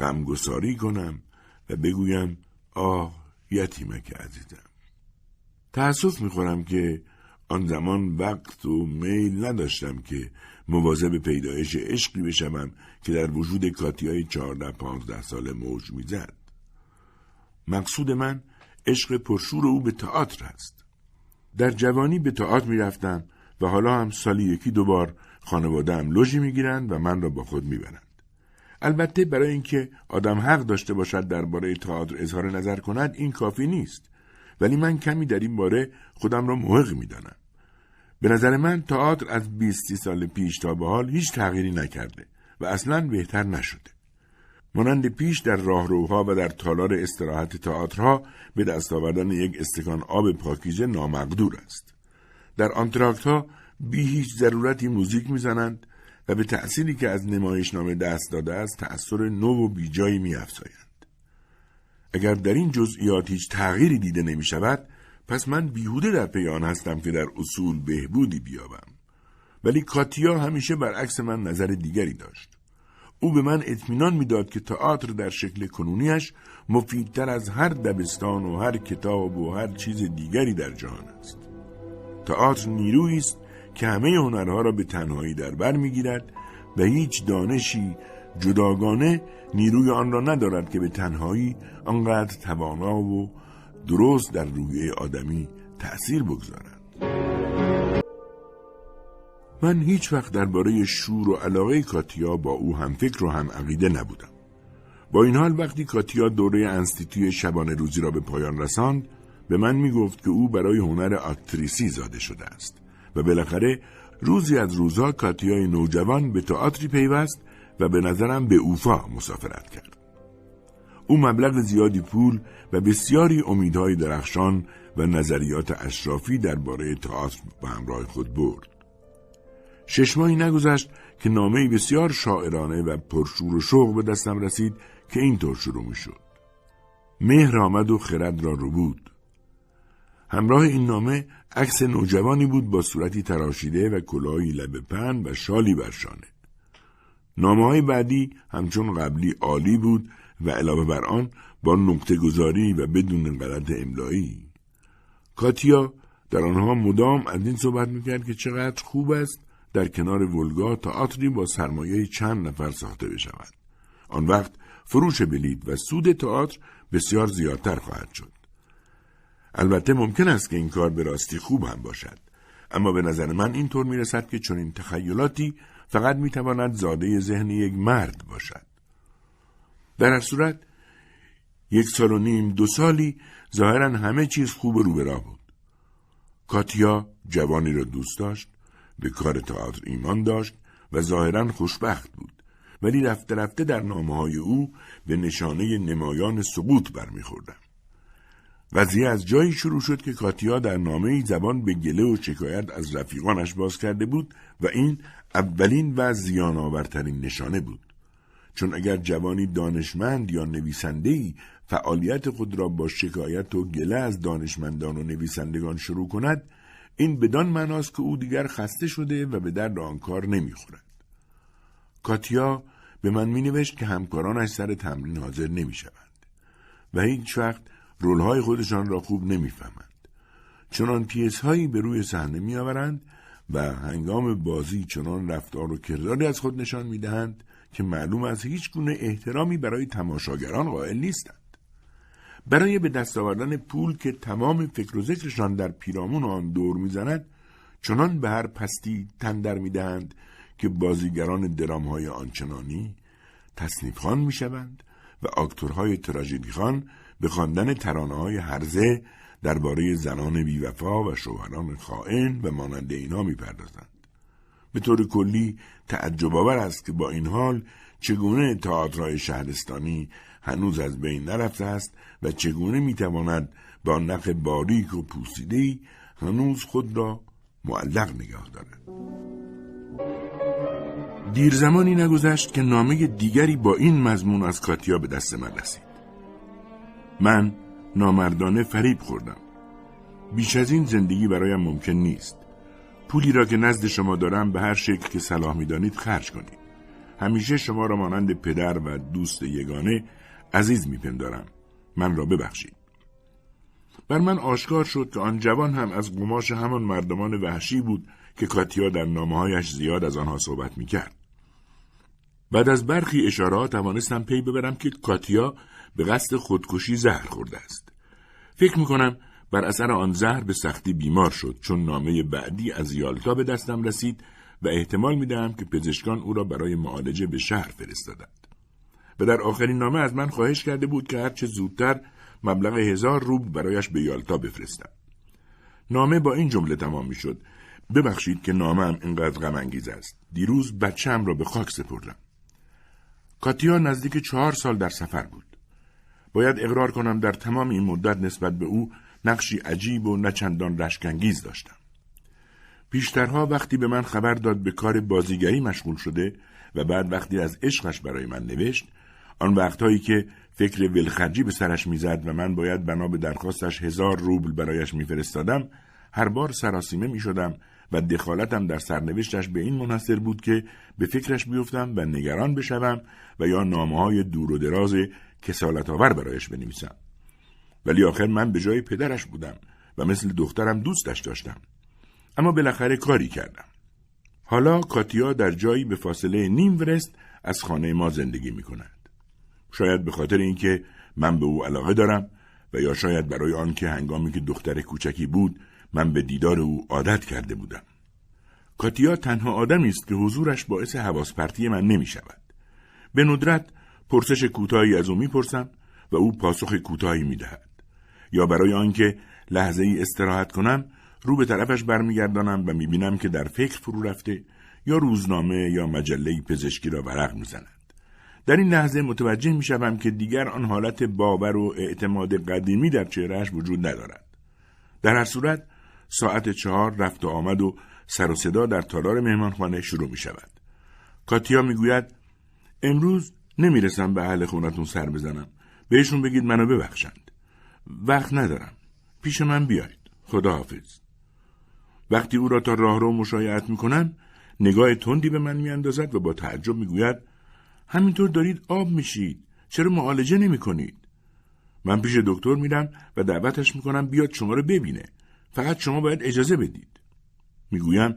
غمگساری کنم و بگویم آه یتیمک عزیزم. تأسف می‌خورم که آن زمان وقت و میل نداشتم که مواظب پیدایش عشقی بشوم که در وجود کاتیای چهارده پانزده ساله موج می‌زد. مقصود من عشق پرشور او به تئاتر است. در جوانی به تئاتر می‌رفتم و حالا هم سالی یکی دوبار خانواده هم لوژی می‌گیرند و من را با خود می‌برند. البته برای اینکه آدم حق داشته باشد درباره تئاتر اظهار نظر کند این کافی نیست. ولی من کمی در این باره خودم را محق می‌دانم. به نظر من تئاتر از 20 سال پیش تا به حال هیچ تغییری نکرده و اصلا بهتر نشده. مانند پیش در راهروها و در تالار استراحت تئاترها به دست آوردن یک استکان آب پاکیزه نامقدور است. در آنتراکت ها بی هیچ ضرورتی موزیک می‌زنند و به تأثیری که از نمایشنامه دست داده است تأثیر نو و بیجایی میافزایند. اگر در این جزئیات هیچ تغییری دیده نمی شود پس من بیهوده در پی آن هستم که در اصول بهبودی بیابم. ولی کاتیا همیشه برعکس من نظر دیگری داشت. او به من اطمینان می‌داد که تئاتر در شکل کنونیش مفیدتر از هر دبستان و هر کتاب و هر چیز دیگری در جهان است. تئاتر نیرویی است که همه هنرها را به تنهایی در بر می‌گیرد و هیچ دانشی جداگانه نیروی آن را ندارد که به تنهایی آنقدر توانا و درست در روی آدمی تأثیر بگذارد من هیچ وقت درباره شور و علاقه کاتیا با او هم فکر و هم عقیده نبودم. با این حال وقتی کاتیا دوره انستیتوی شبانه روزی را به پایان رساند به من می گفت که او برای هنر اکتریسی زاده شده است و بالاخره روزی از روزها کاتیای نوجوان به تئاتری پیوست و به نظرم به اوفا مسافرت کرد. او مبلغ زیادی پول و بسیاری امیدهای درخشان و نظریات اشرافی درباره تئاتر به همراه خود برد. شش ماهی نگذشت که نامه بسیار شاعرانه و پرشور و شوق به دستم رسید که اینطور شروع می شد. مهر آمد و خرد را رو بود. همراه این نامه عکس نوجوانی بود با صورتی تراشیده و کلاهی لب پن و شالی بر شانه. نامه های بعدی همچون قبلی عالی بود و علاوه بر آن با نقطه گذاری و بدون غلط املایی. کاتیا در آنها مدام از این صحبت می‌کرد که چقدر خوب است در کنار ولگا تئاتری با سرمایه چند نفر ساخته بشود. آن وقت فروش بلید و سود تئاتر بسیار زیادتر خواهد شد. البته ممکن است که این کار به راستی خوب هم باشد. اما به نظر من اینطور می رسد که چنین تخیلاتی فقط می تواند زاده ذهن یک مرد باشد. در هر صورت یک سال و نیم دو سالی ظاهرا همه چیز خوب رو به راه بود. کاتیا جوانی را دوست داشت به کار تئاتر ایمان داشت و ظاهرا خوشبخت بود ولی رفته رفته در نامه های او به نشانه نمایان سقوط برمیخوردم. قضیه از جایی شروع شد که کاتیا در نامه زبان به گله و شکایت از رفیقانش باز کرده بود و این اولین و زیان آورترین نشانه بود. چون اگر جوانی دانشمند یا نویسندهی فعالیت خود را با شکایت و گله از دانشمندان و نویسندگان شروع کند این بدان معناست که او دیگر خسته شده و به درد آن کار نمی‌خورد. کاتیا به من می نوشت که همکارانش سر تمرین حاضر نمی شوند و هیچ وقت رولهای خودشان را خوب نمی‌فهمند. چنان پیس هایی به روی صحنه می آورند و هنگام بازی چنان رفتار و کرداری از خود نشان می دهند که معلوم از هیچ گونه احترامی برای تماشاگران قائل نیستند. برای به دست آوردن پول که تمام فکر و ذکرشان در پیرامون آن دور می‌زند چنان به هر پستی تندر می‌دهند که بازیگران درام های آنچنانی تصنیف خان می‌شوند و آکتورهای تراژدی خان به خواندن ترانه های هرزه درباره زنان بیوفا و شوهران خائن و مانند اینا می‌پردازند. به طور کلی تعجب آور است که با این حال چگونه تئاترهای شهرستانی هنوز از بین نرفته است و چگونه می‌تواند با نخ باریک و پوسیدهای هنوز خود را معلق نگاه دارد. دیر زمانی نگذشت که نامه دیگری با این مضمون از کاتیا به دست من رسید. من نامردانه فریب خوردم. بیش از این زندگی برایم ممکن نیست. پولی را که نزد شما دارم به هر شکل که صلاح می‌دانید خرج کنید. همیشه شما را مانند پدر و دوست یگانه عزیز میپندارم. من را ببخشید. بر من آشکار شد که آن جوان هم از قماش همان مردمان وحشی بود که کاتیا در نامههایش زیاد از آنها صحبت می‌کرد. بعد از برخی اشارات توانستم پی ببرم که کاتیا به قصد خودکشی زهر خورده است. فکر می‌کنم بر اثر آن زهر به سختی بیمار شد چون نامه بعدی از یالتا به دستم رسید و احتمال می‌دهم که پزشکان او را برای معالجه به شهر فرستادند. و در آخرین نامه از من خواهش کرده بود که هرچه زودتر مبلغ هزار روب برایش به یالتا بفرستم. نامه با این جمله تمام می‌شد. ببخشید که نامه هم اینقدر غم انگیز است. دیروز بچم را به خاک سپردم. کاتیا نزدیک چهار سال در سفر بود. باید اقرار کنم در تمام این مدت نسبت به او نقشی عجیب و نچندان رشکنگیز داشتم. پیشترها وقتی به من خبر داد به کار بازیگری مشغول شده و بعد وقتی از عشقش برای من نوشت آن وقتهایی که فکر ولخرجی به سرش می‌زد و من باید بنا به درخواستش هزار روبل برایش میفرستادم هر بار سراسیمه می‌شدم و دخالتم در سرنوشتش به این منحصر بود که به فکرش بیفتم و نگران بشوم و یا نامه های دور و دراز کسالت آور برایش بنویسم ولی آخر من به جای پدرش بودم و مثل دخترم دوستش داشتم اما بالاخره کاری کردم حالا کاتیا در جایی به فاصله نیم ورست از خانه ما زندگی می کند. شاید به خاطر اینکه من به او علاقه دارم و یا شاید برای آنکه هنگامی که دختر کوچکی بود من به دیدار او عادت کرده بودم. کاتیا تنها آدمی است که حضورش باعث حواس پرتی من نمی شود. به ندرت پرسش کوتاهی از او می‌پرسم و او پاسخ کوتاهی می‌دهد. یا برای آنکه لحظه ای استراحت کنم رو به طرفش برمیگردانم و می‌بینم که در فکر فرو رفته یا روزنامه یا مجله پزشکی را ورق می‌زند. در این لحظه متوجه می‌شوم که دیگر آن حالت باور و اعتماد قدیمی در چهرهش وجود ندارد. در هر صورت ساعت چهار رفت و آمد و سر و صدا در تالار مهمانخانه شروع می شود. کاتیا می‌گوید امروز نمی‌رسم به اهل خونتون سر بزنم. بهشون بگید منو ببخشند. وقت ندارم. پیش من بیاید. خدا حافظ. وقتی او را تا راهرو مشایعت می‌کنم نگاه تندی به من میاندازد و با تعجب می‌گوید همینطور دارید آب میشید چرا معالجه نمی کنید؟ من پیش دکتر میرم و دعوتش می‌کنم بیاد شما رو ببینه فقط شما باید اجازه بدید می‌گویم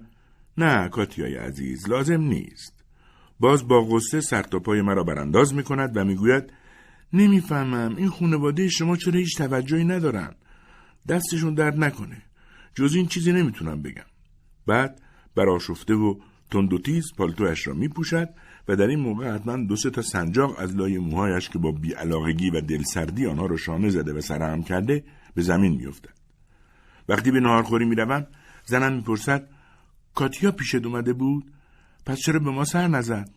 نه کاتیای عزیز لازم نیست باز با غصه سر تا پای مرا برانداز می کند و می‌گوید نمی‌فهمم این خانواده شما چرا هیچ توجهی ندارن؟ دستشون درد نکنه. جز این چیزی نمی‌تونم بگم. بعد براشفته و تند و تیز پالتویش را میپوشد و در این موقع حتما دو سه تا سنجاق از لای موهایش که با بیعلاقگی و دلسردی آنها را شانه زده و سرهم کرده به زمین میافتد. وقتی به نهارخوری می‌روم زنم می‌پرسد کاتیا پیشت اومده بود؟ پس چرا به ما سر نزد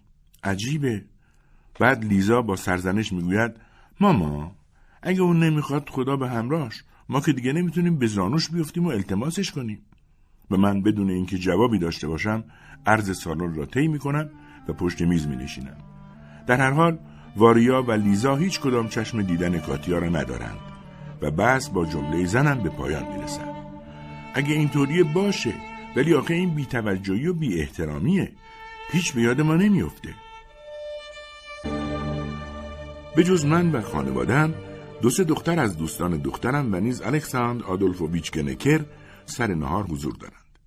عجیبه بعد لیزا با سرزنش می‌گوید ماما اگه اون نمی‌خواد خدا به همراهش ما که دیگه نمی‌تونیم به زانوش بیفتیم و التماسش کنیم و من بدون اینکه جوابی داشته باشم عرض سالن را طی می‌کنم و پشت میز می نشینم. در هر حال واریا و لیزا هیچ کدام چشم دیدن کاتیا را ندارند و بس با جمله زنم به پایان می رسند. اگه اینطوری باشه ولی آخه این بیتوجهی و بی احترامیه هیچ به یاد ما نمیافته. به جز من و خانوادم دو سه دختر از دوستان دخترم و نیز الکساندر آدولفوویچ گنکر سر نهار حضور دارند.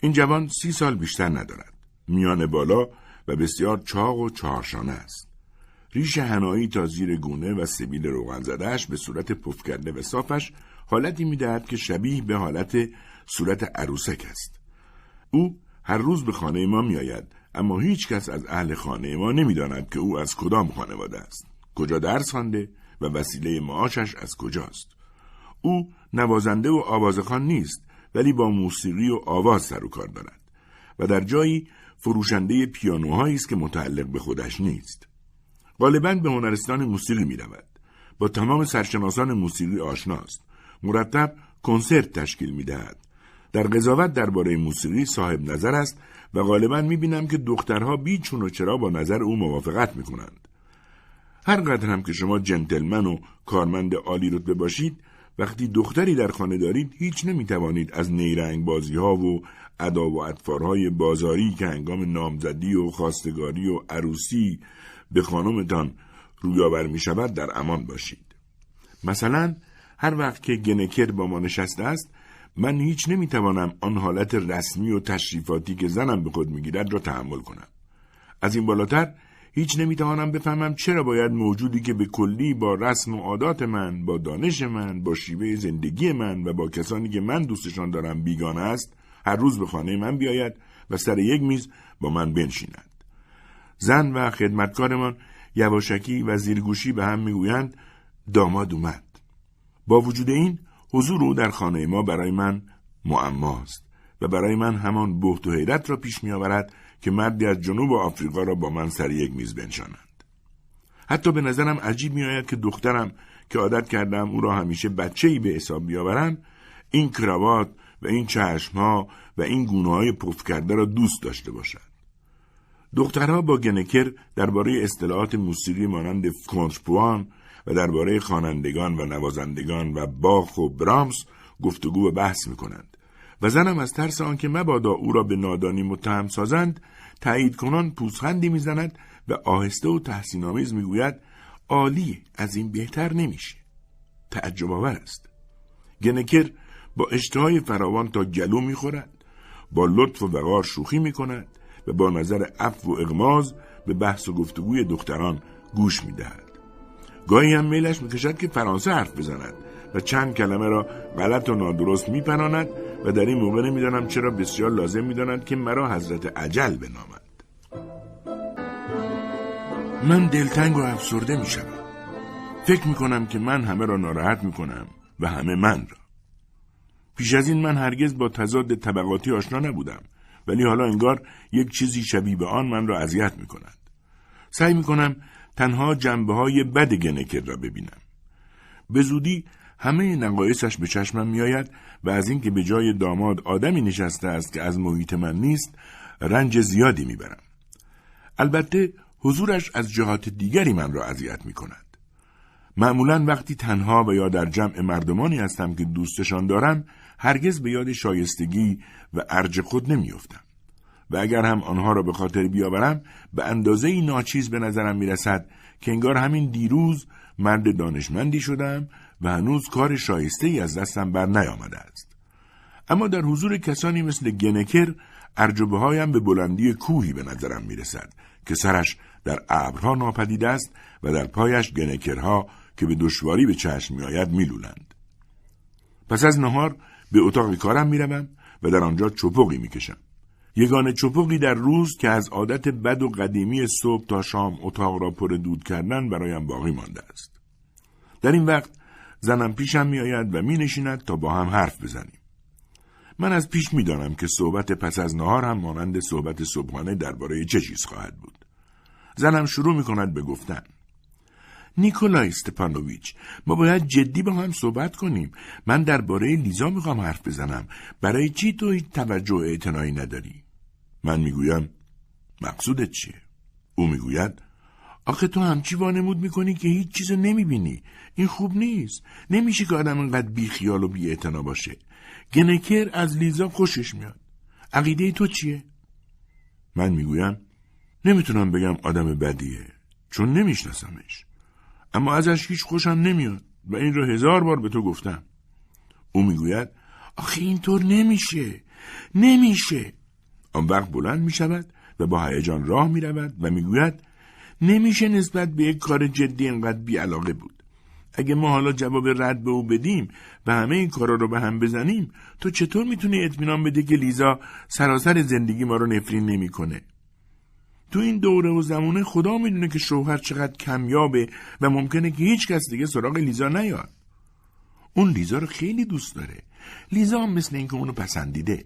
این جوان سی سال بیشتر ندارد. میان بالا و بسیار چاق و چهارشانه است. ریش هنایی تا زیر گونه و سبیل روغن زدهش به صورت پف کرده و صافش حالتی می‌دهد که شبیه به حالت صورت عروسک است. او هر روز به خانه ما میآید اما هیچ کس از اهل خانه ما نمی‌داند که او از کدام خانواده است. کجا درس خوانده و وسیله معاشش از کجاست. او نوازنده و آوازخان نیست ولی با موسیقی و آواز سر و کار دارد و در جایی فروشنده پیانوهایی است که متعلق به خودش نیست. غالبا به هنرستان موسیقی می رود. با تمام سرشناسان موسیقی آشناست. مرتب کنسرت تشکیل می دهد. در قضاوت درباره موسیقی صاحب نظر است و غالبا می بینم که دخترها بیچون و چرا با نظر او موافقت می کنند. هر قدر هم که شما جنتلمن و کارمند عالی رتبه باشید وقتی دختری در خانه دارید هیچ نمی توانید از نیرنگ بازی ها و ادا و اطفارهای بازاری که هنگام نامزدی و خواستگاری و عروسی به خانمتان رویاور می شود در امان باشید. مثلا هر وقت که گنکر با ما نشسته است من هیچ نمی‌توانم آن حالت رسمی و تشریفاتی که زنم به خود می‌گیرد را تحمل کنم. از این بالاتر هیچ نمی‌توانم بفهمم چرا باید موجودی که به کلی با رسم و عادات من، با دانش من، با شیوه زندگی من و با کسانی که من دوستشان دارم بیگانه است، هر روز به خانه من بیاید و سر یک میز با من بنشیند. زن و خدمتکارمان یواشکی و زیرگوشی به هم می‌گویند داماد اومد. با وجود این حضور او در خانه ما برای من معماست و برای من همان بهت و حیرت را پیش میآورد که مردی از جنوب آفریقا را با من سر یک میز بنشانند. حتی به نظرم عجیب میآید که دخترم که عادت کردم او را همیشه بچه ای به حساب بیاورم این کراوات و این چشمها و این گونه های پف کرده را دوست داشته باشد. دخترها با گنکر درباره اصطلاحات موسیقی مانند کنترپوان و درباره خوانندگان و نوازندگان و باخ و برامس گفتگو و بحث می کنند و زنم از ترس آنکه مبادا او را به نادانی متهم سازند تایید کنان پوزخندی می‌زند و آهسته و تحسین آمیز می‌گوید عالی از این بهتر نمیشه. تعجب آور است. گنکر با اشتهای فراوان تا گلو می‌خورد با لطف و وقار شوخی می‌کند و با نظر عفو و اغماز به بحث و گفتگوی دختران گوش می‌دهد. گاهی هم میلش می‌کشد که فرانسه حرف بزند و چند کلمه را غلط و نادرست میپناند و در این موقع نمی‌دانم چرا بسیار لازم می‌دانند که مرا حضرت عجل بنامد. من دلتنگ و افسرده میشم فکر می‌کنم که من همه را ناراحت می‌کنم و همه من را. پیش از این من هرگز با تضاد طبقاتی آشنا نبودم ولی حالا انگار یک چیزی شبیه به آن من را اذیت می‌کند. سعی می‌کنم تنها جنبه های بد گنکر را ببینم. به زودی همه نقایصش به چشمم میآید و از اینکه به جای داماد آدمی نشسته است که از محیط من نیست رنج زیادی می‌برم. البته حضورش از جهات دیگری من را اذیت می کند. معمولا وقتی تنها و یا در جمع مردمانی هستم که دوستشان دارم هرگز به یاد شایستگی و ارج خود نمیافتم. و اگر هم آنها را به خاطر بیاورم به اندازه ای ناچیز به نظرم می رسد که انگار همین دیروز مرد دانشمندی شدم و هنوز کار شایسته ای از دستم بر نیامده است. اما در حضور کسانی مثل گنکر ارجبه هایم به بلندی کوهی به نظرم می رسد که سرش در ابرها ناپدید است و در پایش گنکرها که به دشواری به چشم می آید می لولند. پس از نهار به اتاق کارم می روم و در آنجا چپقی می کشم. یگان چپقی در روز که از عادت بد و قدیمی صبح تا شام اتاق را پر دود کردن برایم باقی مانده است. در این وقت زنم پیشم می آید و می نشیند تا با هم حرف بزنیم. من از پیش می دانم که صحبت پس از نهار هم مانند صحبت صبحانه درباره چه چیز خواهد بود. زنم شروع می کند به گفتن. نیکولای استپانوویچ ما باید جدی با هم صحبت کنیم من درباره لیزا می‌خوام حرف بزنم برای چی تو توجه اعتنایی نداری من می‌گویم مقصودت چیه؟ او می‌گوید آخه تو همچی وانمود می‌کنی که هیچ چیز نمی‌بینی. این خوب نیست. نمیشه که آدم انقدر بیخیال و بی باشه. گنکر از لیزا خوشش میاد. عقیده تو چیه؟ من می‌گویم نمی‌تونم بگم آدم بدیه چون نمیشناسمش. اما ازش هیچ خوشم نمیاد و این رو هزار بار به تو گفتم. او می‌گوید آخه اینطور نمیشه. نمیشه. آن وقت بلند می شود و با هیجان راه می رود و می گوید نمیشه نسبت به یک کار جدی اینقدر بیعلاقه بود. اگه ما حالا جواب رد به او بدیم و همه این کارا رو به هم بزنیم تو چطور می‌تونی اطمینان بده که لیزا سراسر زندگی ما رو نفرین نمی‌کنه؟ تو این دوره و زمانه خدا می‌دونه که شوهر چقدر کمیابه و ممکنه که هیچ کس دیگه سراغ لیزا نیاد. اون لیزا رو خیلی دوست داره. لیزا هم مثل اینکه اونو پسندیده.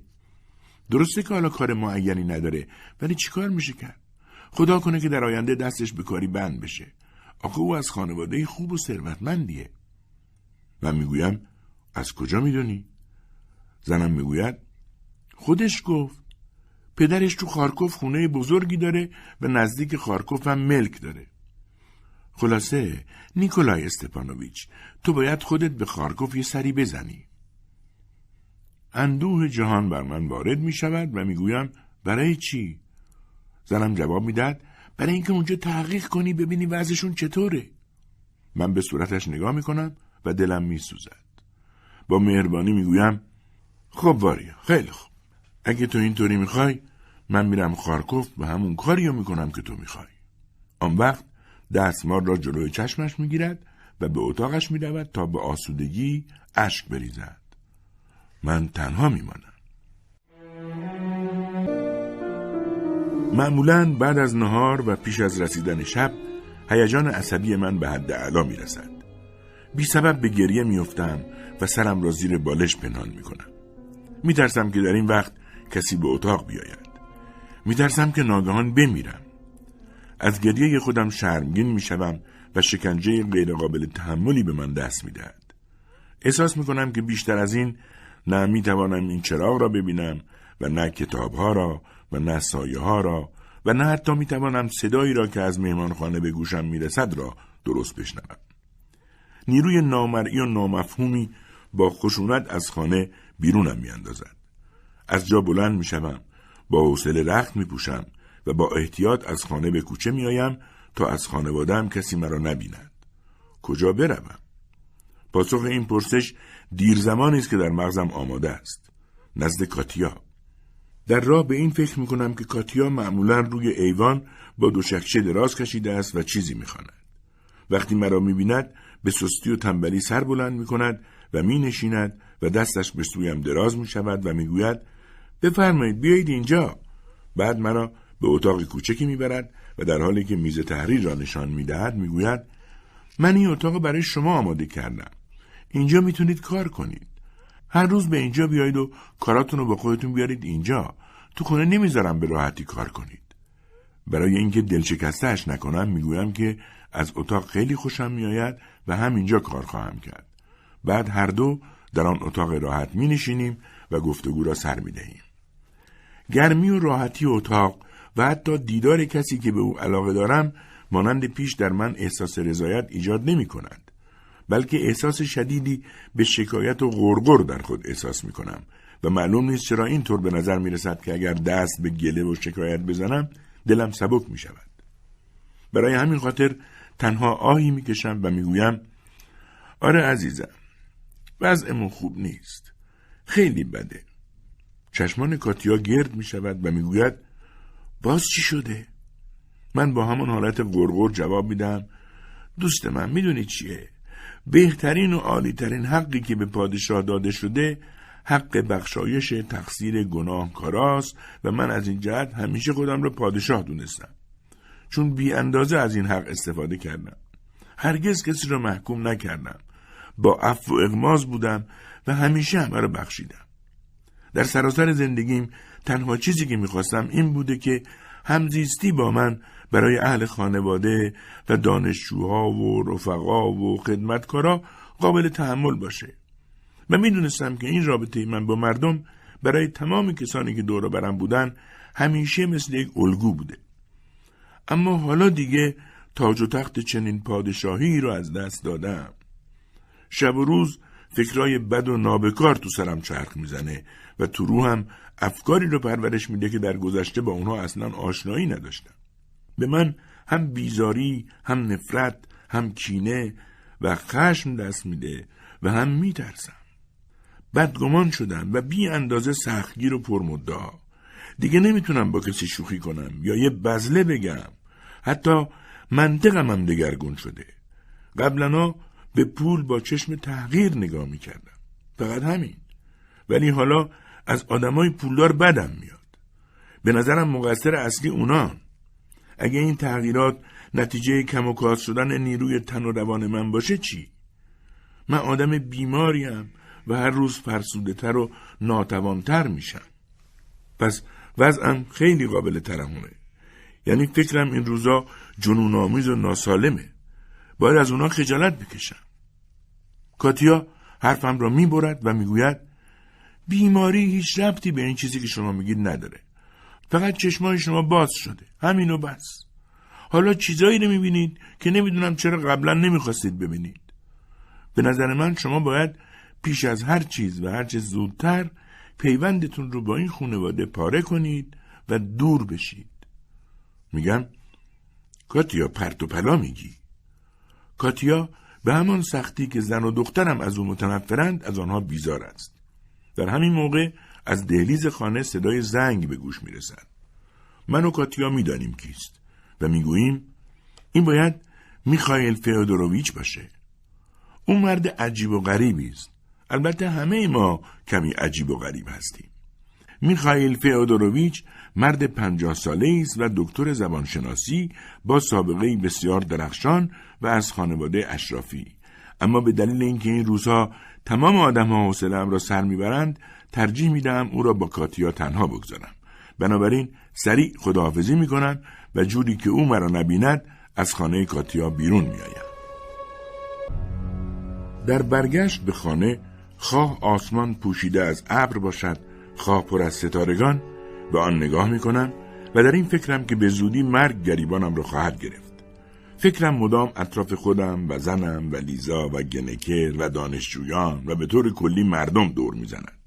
درسته که حالا کار معینی نداره ولی چیکار میشه کرد؟ خدا کنه که در آینده دستش به کاری بند بشه. آخه او از خانواده خوب و ثروتمندیه. من می‌گویم از کجا می‌دونی؟ زنم می‌گوید خودش گفت پدرش تو خارکوف خونه بزرگی داره و نزدیک خارکوف هم ملک داره. خلاصه نیکولای استپانوویچ تو باید خودت به خارکوف یه سری بزنی. اندوه جهان بر من وارد می شود و می‌گویم برای چی؟ زنم جواب می‌داد برای اینکه اونجا تحقیق کنی ببینی وضعشون چطوره. من به صورتش نگاه می‌کنم و دلم میسوزد. با مهربانی می‌گویم خب واریا خیلی خوب. اگه تو اینطوری می‌خوای من میرم خارکوف و همون کاری رو می‌کنم که تو می‌خوای. آن وقت دستمال را جلوی چشمش می‌گیرد و به اتاقش می‌رود تا به آسودگی اشک بریزد. من تنها میمانم معمولا بعد از نهار و پیش از رسیدن شب هیجان عصبی من به حد اعلا می رسد. بی سبب به گریه میافتم و سرم را زیر بالش پنهان می کنم. می ترسم که در این وقت کسی به اتاق بیاید. می ترسم که ناگهان بمیرم. از گریه خودم شرمگین می شوم و شکنجه غیرقابل تحملی به من دست می دهد. احساس می کنم که بیشتر از این نه می توانم این چراغ را ببینم و نه کتاب ها را و نه سایه ها را و نه حتی می توانم صدایی را که از مهمانخانه به گوشم می رسد را درست بشنوم. نیروی نامرئی و نامفهومی با خشونت از خانه بیرونم می اندازد. از جا بلند می شوم. با حوصله رخت می پوشم و با احتیاط از خانه به کوچه می آیم تا از خانوادم کسی مرا نبیند. کجا بروم؟ پاسخ این پرسش دیر زمانی است که در مغزم آماده است. نزد کاتیا. در راه به این فکر می کنم که کاتیا معمولا روی ایوان با دو شکشه دراز کشیده است و چیزی می‌خواند. وقتی مرا می‌بیند به سستی و تنبلی سر بلند می کند و می نشیند و دستش به سویم دراز می شود و می گوید بفرمایید بیایید اینجا. بعد مرا به اتاق کوچکی می‌برد و در حالی که میز تحریر را نشان می‌دهد می‌گوید من این اتاق برای شما آماده کردم اینجا می‌تونید کار کنید هر روز به اینجا بیایید و کاراتون رو با خودتون بیارید اینجا تو خونه نمی‌ذارم به راحتی کار کنید برای اینکه دلشکستهاش نکنم می‌گویم که از اتاق خیلی خوشم میآید و همینجا کار خواهم کرد بعد هر دو در آن اتاق راحت می نشینیم و گفتگو را سر می دهیم. گرمی و راحتی اتاق و حتی دیدار کسی که به او علاقه دارم مانند پیش در من احساس رضایت ایجاد نمی کند. بلکه احساس شدیدی به شکایت و غرغر در خود احساس می کنم و معلوم نیست چرا اینطور به نظر می رسد که اگر دست به گله و شکایت بزنم دلم سبک می شود. برای همین خاطر تنها آهی می کشم و می گویم آره عزیزم وضعمون خوب نیست خیلی بده چشمان کاتیا گرد می شود و می گوید باز چی شده؟ من با همان حالت گرگر جواب میدم دوست من می‌دونی چیه؟ بهترین و عالیترین حقی که به پادشاه داده شده حق بخشایش تقصیر گناه کاراست و من از این جهت همیشه خودم را پادشاه دونستم. چون بی اندازه از این حق استفاده کردم. هرگز کسی را محکوم نکردم. با عفو و اغماز بودم و همیشه همه را بخشیدم. در سراسر زندگیم تنها چیزی که می‌خواستم این بوده که همزیستی با من برای اهل خانواده و دانشجوها و رفقا و خدمتکارا قابل تحمل باشه. و می‌دونستم که این رابطه من با مردم برای تمام کسانی که دور برم بودن همیشه مثل یک الگو بوده. اما حالا دیگه تاج و تخت چنین پادشاهی رو از دست دادم. شب و روز فکرای بد و نابکار تو سرم چرخ می‌زنه و تو روحم افکاری رو پرورش میده که در گذشته با اونها اصلا آشنایی نداشتم. به من هم بیزاری هم نفرت هم کینه و خشم دست میده و هم میترسم. بدگمان شدم و بی اندازه سختگیر و پرمدعا. دیگه نمی‌تونم با کسی شوخی کنم یا یه بزله بگم. حتی منطقم هم دگرگون شده. قبلا به پول با چشم تغییر نگاه می‌کردم. فقط همین. ولی حالا از آدمای پولدار بدم میاد. به نظرم مقصر اصلی اونان اگه این تغییرات نتیجه کم و کاست شدن نیروی تن و روان من باشه چی؟ من آدم بیماریم و هر روز فرسوده تر و ناتوانتر میشم. پس وضعم خیلی قابل ترحمه یعنی فکرم این روزا جنون آمیز و ناسالمه. باید از اونا خجالت بکشم. کاتیا حرفم را می‌برد و می‌گوید بیماری هیچ ربطی به این چیزی که شما میگید نداره. فقط چشمای شما باز شده. همین و بس. حالا چیزایی رو می‌بینید که نمی‌دونم چرا قبلا نمی‌خواستید ببینید. به نظر من شما باید پیش از هر چیز و هر چیز زودتر پیوندتون رو با این خانواده پاره کنید و دور بشید. میگم؟ کاتیا پرت و پلا میگی. کاتیا به همان سختی که زن و دخترم از او متنفرند از آنها بیزار است. در همین موقع از دهلیز خانه صدای زنگ به گوش می‌رسد. من و کاتیا می‌دانیم کیست و می‌گوییم این باید میخایل فیودوروویچ باشه. اون مرد عجیب و غریبی است. البته همه ما کمی عجیب و غریب هستیم. میخائیل فئودوروویچ مرد پنجاه ساله است و دکتر زبانشناسی با سابقه بسیار درخشان و از خانواده اشرافی. اما به دلیل اینکه این روزها تمام آدم ها را سر می‌برند ترجیح می‌دهم او را با کاتیا تنها بگذارم. بنابراین سریع خداحافظی می‌کنم و جوری که او مرا نبیند از خانه کاتیا بیرون میآیم. در برگشت به خانه خواه آسمان پوشیده از ابر باشد خواه پر از ستارگان به آن نگاه می‌کنم و در این فکرم که به زودی مرگ گریبانم را خواهد گرفت. فکرم مدام اطراف خودم و زنم و لیزا و گنکر و دانشجویان و به طور کلی مردم دور می‌زند.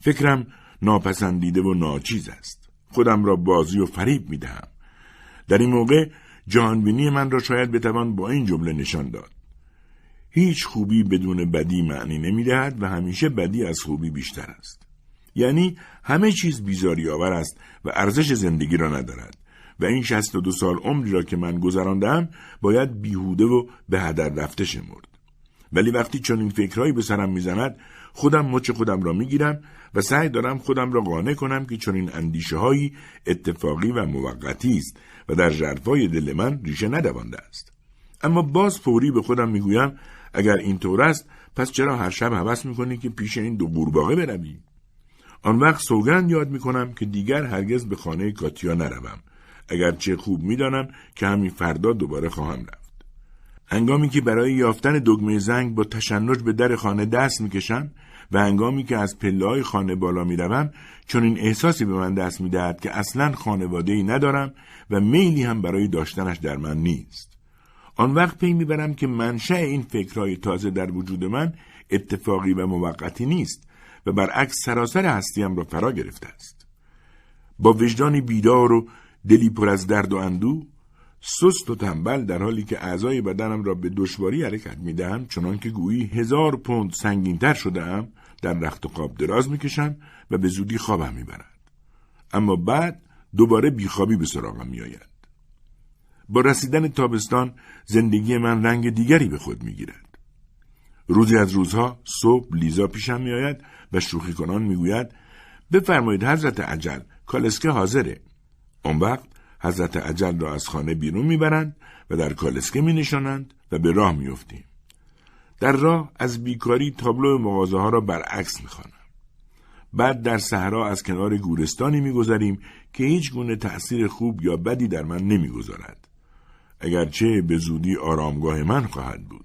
فکرم ناپسندیده و ناچیز است خودم را بازی و فریب می‌دهم در این موقع جهانبینی من را شاید بتوان با این جمله نشان داد هیچ خوبی بدون بدی معنی نمی‌دهد و همیشه بدی از خوبی بیشتر است. یعنی همه چیز بیزاری آور است و ارزش زندگی را ندارد و این شست و دو سال عمری را که من گذراندم باید بیهوده و به هدر رفته شمرد. ولی وقتی چون این فکرهایی به سرم می‌زند خودم مچ خودم را می‌گیرم و سعی دارم خودم را قانع کنم که چون این اندیشه هایی اتفاقی و موقتی است و در جرفای دل من ریشه ندوانده است. اما باز فوری به خودم می‌گویم اگر اینطور است پس چرا هر شب حوس می‌کنی که پیش این دو قورباغه بروی آن وقت سوگند یاد می‌کنم که دیگر هرگز به خانه کاتیا نروم چه خوب می‌دانم که همین فردا دوباره خواهم رفت هنگامی که برای یافتن دگمه زنگ با تشنج به در خانه دست می‌کشم و هنگامی که از پله خانه بالا می‌روم چون این احساسی به من دست می‌دهد که اصلا خانواده ای ندارم و میلی هم برای داشتنش در من نیست. آن وقت پی می‌برم که منشأ این فکرهای تازه در وجود من اتفاقی و موقتی نیست و برعکس سراسر هستیم را فرا گرفته است. با وجدانی بیدار و دلی پر از درد و اندو سست و تنبل در حالی که اعضای بدنم را به دشواری حرکت می‌دهم چنان که گویی هزار پوند سنگینتر شده در رخت و خواب دراز می‌کشم و به زودی خوابم می‌برد اما بعد دوباره بیخوابی به سراغم میآید با رسیدن تابستان زندگی من رنگ دیگری به خود می‌گیرد. روزی از روزها صبح لیزا پیشم میآید و شوخی کنان می‌گوید بفرمایید حضرت عجل کالسکه حاضره. آن وقت حضرت عجل را از خانه بیرون می‌برند و در کالسکه می نشانند و به راه میافتیم. در راه از بیکاری تابلو مغازه ها را برعکس می‌خوانم. بعد در صحرا از کنار گورستانی میگذریم که هیچ گونه تأثیر خوب یا بدی در من نمی‌گذارد. اگرچه به زودی آرامگاه من خواهد بود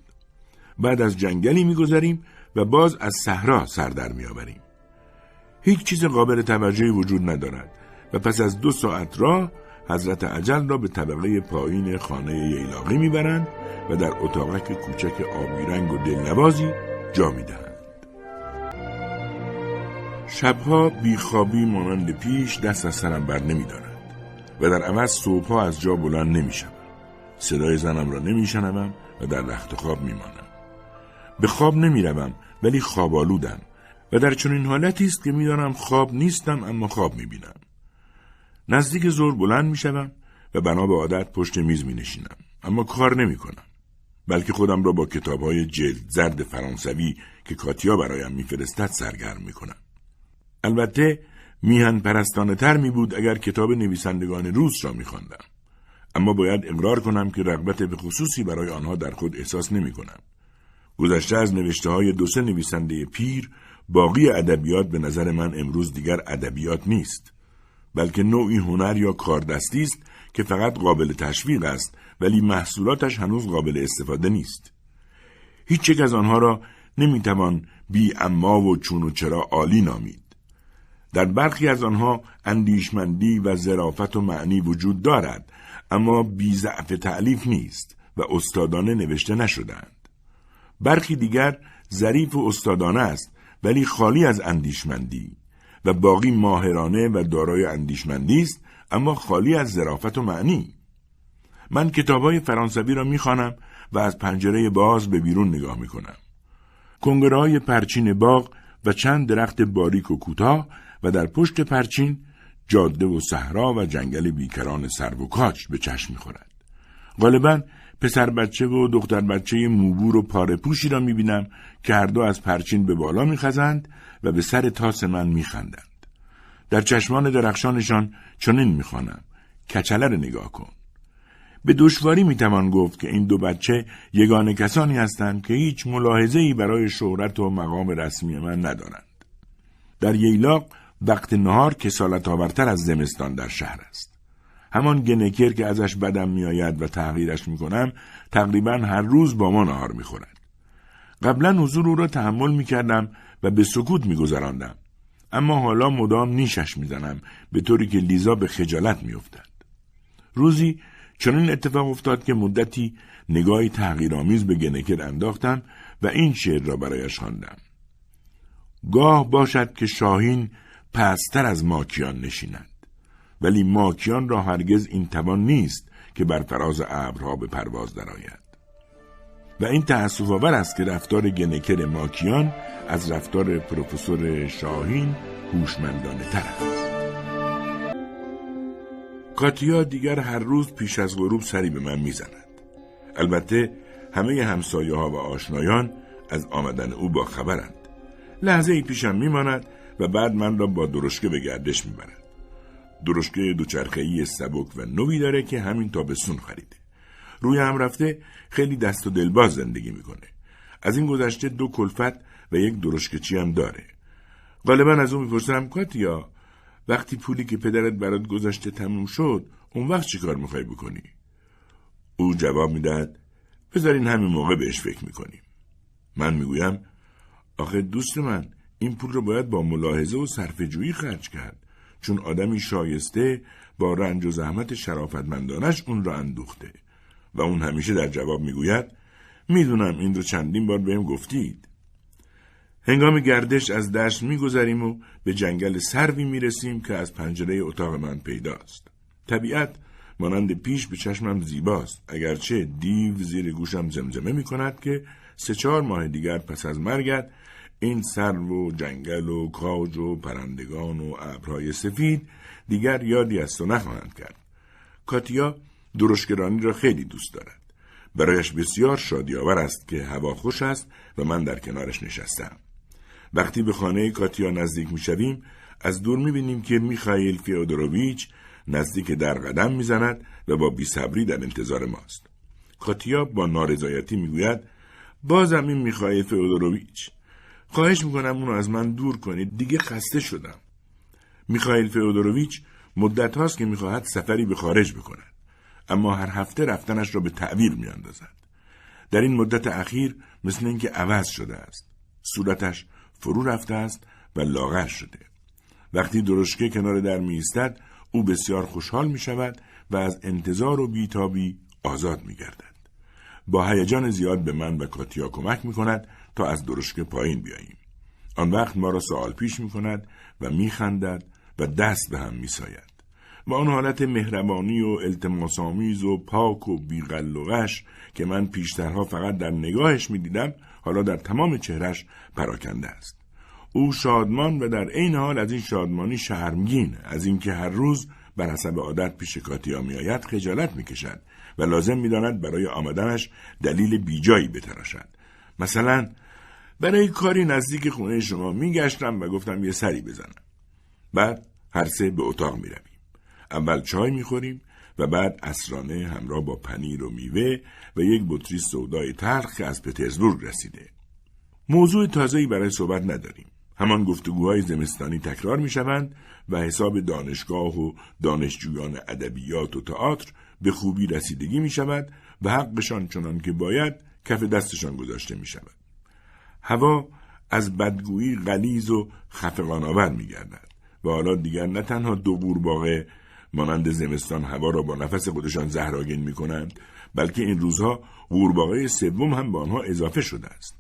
بعد از جنگلی میگذریم و باز از صحرا سر در میآوریم هیچ چیز قابل توجهی وجود ندارد و پس از دو ساعت راه حضرت عجل را به طبقه پایین خانه ییلاقی می‌برند و در اتاقک کوچک آبی رنگ و دلنوازی جا می‌دهند. شبها بیخوابی مانند پیش دست از سرم بر نمیدارد و در عوض صبحها از جا بلند نمیشم صدای زنم را نمیشنوم و در رخت خواب میمانم. به خواب نمی‌روم ولی خواب آلودم و در چنین حالتی است که می‌دانم خواب نیستم اما خواب می‌بینم. نزدیک زور بلند می‌شوم و بنا به عادت پشت میز می نشینم. اما کار نمی کنم. بلکه خودم را با کتاب های جلد زرد فرانسوی که کاتیا برایم میفرستد سرگرم می کنم. البته میهن پرستانه تر می بود اگر کتاب نویسندگان روس را می خوندم. اما باید اقرار کنم که رغبت به خصوصی برای آنها در خود احساس نمی کنم. گذشته از نوشته های دو سه نویسنده پیر باقی ادبیات به نظر من امروز دیگر ادبیات نیست بلکه نوعی هنر یا کاردستی است که فقط قابل تشویق است ولی محصولاتش هنوز قابل استفاده نیست. هیچ یک از آنها را نمی‌توان بی اما و چون و چرا عالی نامید. در برخی از آنها اندیشمندی و ظرافت و معنی وجود دارد اما بی ضعف تعلیف نیست و استادانه نوشته نشدند برخی دیگر ظریف و استادانه است ولی خالی از اندیشمندی. و باقی ماهرانه و دارای اندیشمندی است اما خالی از ظرافت و معنی. من کتابهای فرانسوی را می‌خوانم و از پنجره باز به بیرون نگاه می‌کنم. کنگرهای پرچین باغ و چند درخت باریک و کوتاه و در پشت پرچین جاده و صحرا و جنگل بیکران سرو و کاج به چشم می‌خورد. غالبا پسر بچه و دختر بچه موبور و پاره پوشی را می‌بینم که هر دو از پرچین به بالا میخزند و به سر تاس من میخندند. در چشمان درخشانشان چنین می‌خوانم. کچله را نگاه کن. به دشواری می‌توان گفت که این دو بچه یگانه کسانی هستند که هیچ ملاحظه ای برای شهرت و مقام رسمی من ندارند. در ییلاق وقت نهار کسالت آورتر از زمستان در شهر است. همان گنکر که ازش بدم میآید و تغییرش می‌کنم تقریبا هر روز با ما نهار می‌خورد قبلا حضور او را تحمل می‌کردم و به سکوت میگذراندم. اما حالا مدام نیشش می‌زنم به طوری که لیزا به خجالت میافتد. روزی چنین اتفاق افتاد که مدتی نگاهی تغییرآمیز به گنکر انداختم و این شعر را برایش خواندم. گاه باشد که شاهین پستر از ماکیان نشیند ولی ماکیان را هرگز این توان نیست که بر فراز ابرها به پرواز درآید. و این تأسف آور است که رفتار گنکر ماکیان از رفتار پروفسور شاهین هوشمندانه تر است. کاتیا دیگر هر روز پیش از غروب سری به من می‌زند. البته همه همسایه ها و آشنایان از آمدن او با خبرند. لحظه ای پیشم میماند و بعد من را با درشکه به گردش می‌برد. درشکه دوچرخه‌ای سبک و نوی داره که همین تابستون خریده. روی هم رفته خیلی دست و دلباز زندگی می‌کنه. از این گذشته دو کلفت و یک درشکچی هم داره. غالبا از اون می‌پرسم کاتیا وقتی پولی که پدرت برات گذاشته تموم شد اون وقت چی کار می‌خوای بکنی؟ او جواب می‌دهد بذارین همین موقع بهش فکر می‌کنیم. من می‌گویم آخه دوست من این پول رو باید با ملاحظه و صرفه‌جویی خرج کرد. چون آدمی شایسته با رنج و زحمت شرافتمندانش اون را اندوخته و اون همیشه در جواب می‌گوید می‌دونم این رو چندین بار بهم گفتید. هنگام گردش از دشت میگذریم و به جنگل سروی می‌رسیم که از پنجره اتاق من پیداست. طبیعت مانند پیش به چشمم زیباست. اگرچه دیو زیر گوشم زمزمه می کند که سه چهار ماه دیگر پس از مرگت این سرو و جنگل و کاج و پرندگان و ابرهای سفید دیگر یادی از تو نخواهند کرد. کاتیا درشگرانی را خیلی دوست دارد. برایش بسیار شادی آور است که هوا خوش است و من در کنارش نشستم. وقتی به خانه کاتیا نزدیک می‌شویم از دور می‌بینیم که میخائیل فیودوروویچ نزدیک در قدم می‌زند و با بیصبری در انتظار ماست. کاتیا با نارضایتی می‌گوید بازم این میخائیل فیودوروویچ خواهش می‌کنم اونو از من دور کنید دیگه خسته شدم. میخائیل فئودوروویچ مدت هاست که می‌خواهد سفری به خارج بکند. اما هر هفته رفتنش را به تعویر میاندازد در این مدت اخیر مثل اینکه عوض شده است صورتش فرو رفته است و لاغر شده وقتی درشکه کنار در می ایستد او بسیار خوشحال می شود و از انتظار و بیتابی آزاد می گردد. با هیجان زیاد به من و کاتیا کمک می کند تا از درشکه پایین بیاییم. آن وقت ما را سوال پیش می کند و می خندد و دست به هم می ساید. و آن حالت مهربانی و التماسامیز و پاک و بیغلقش که من پیشترها فقط در نگاهش می دیدم حالا در تمام چهرش پراکنده است. او شادمان و در عین حال از این شادمانی شرمگین از اینکه هر روز بر حسب عادت پیش کاتیا میآید خجالت می‌کشد و لازم می‌داند برای آمدنش دلیل بیجایی بتراشد مثلا برای کاری نزدیک خونه شما میگشتم و گفتم یه سری بزنم بعد هر سه به اتاق می رویم. اول چای می خوریم و بعد اسرانه همراه با پنیر و میوه و یک بطری سودای تلخ از پترزبورگ رسیده. موضوع تازه‌ای برای صحبت نداریم. همان گفتگوهای زمستانی تکرار می شوند و حساب دانشگاه و دانشجویان ادبیات و تئاتر به خوبی رسیدگی می شود و حقشان چنان که باید کف دستشان گذاشته می شود. هوا از بدگویی غلیز و خفقانآور می گردد. و حالا دیگر نه تنها دو قورباغه مانند زمستان هوا را با نفس خودشان زهراگین می کنند بلکه این روزها قورباغه سوم هم به آنها اضافه شده است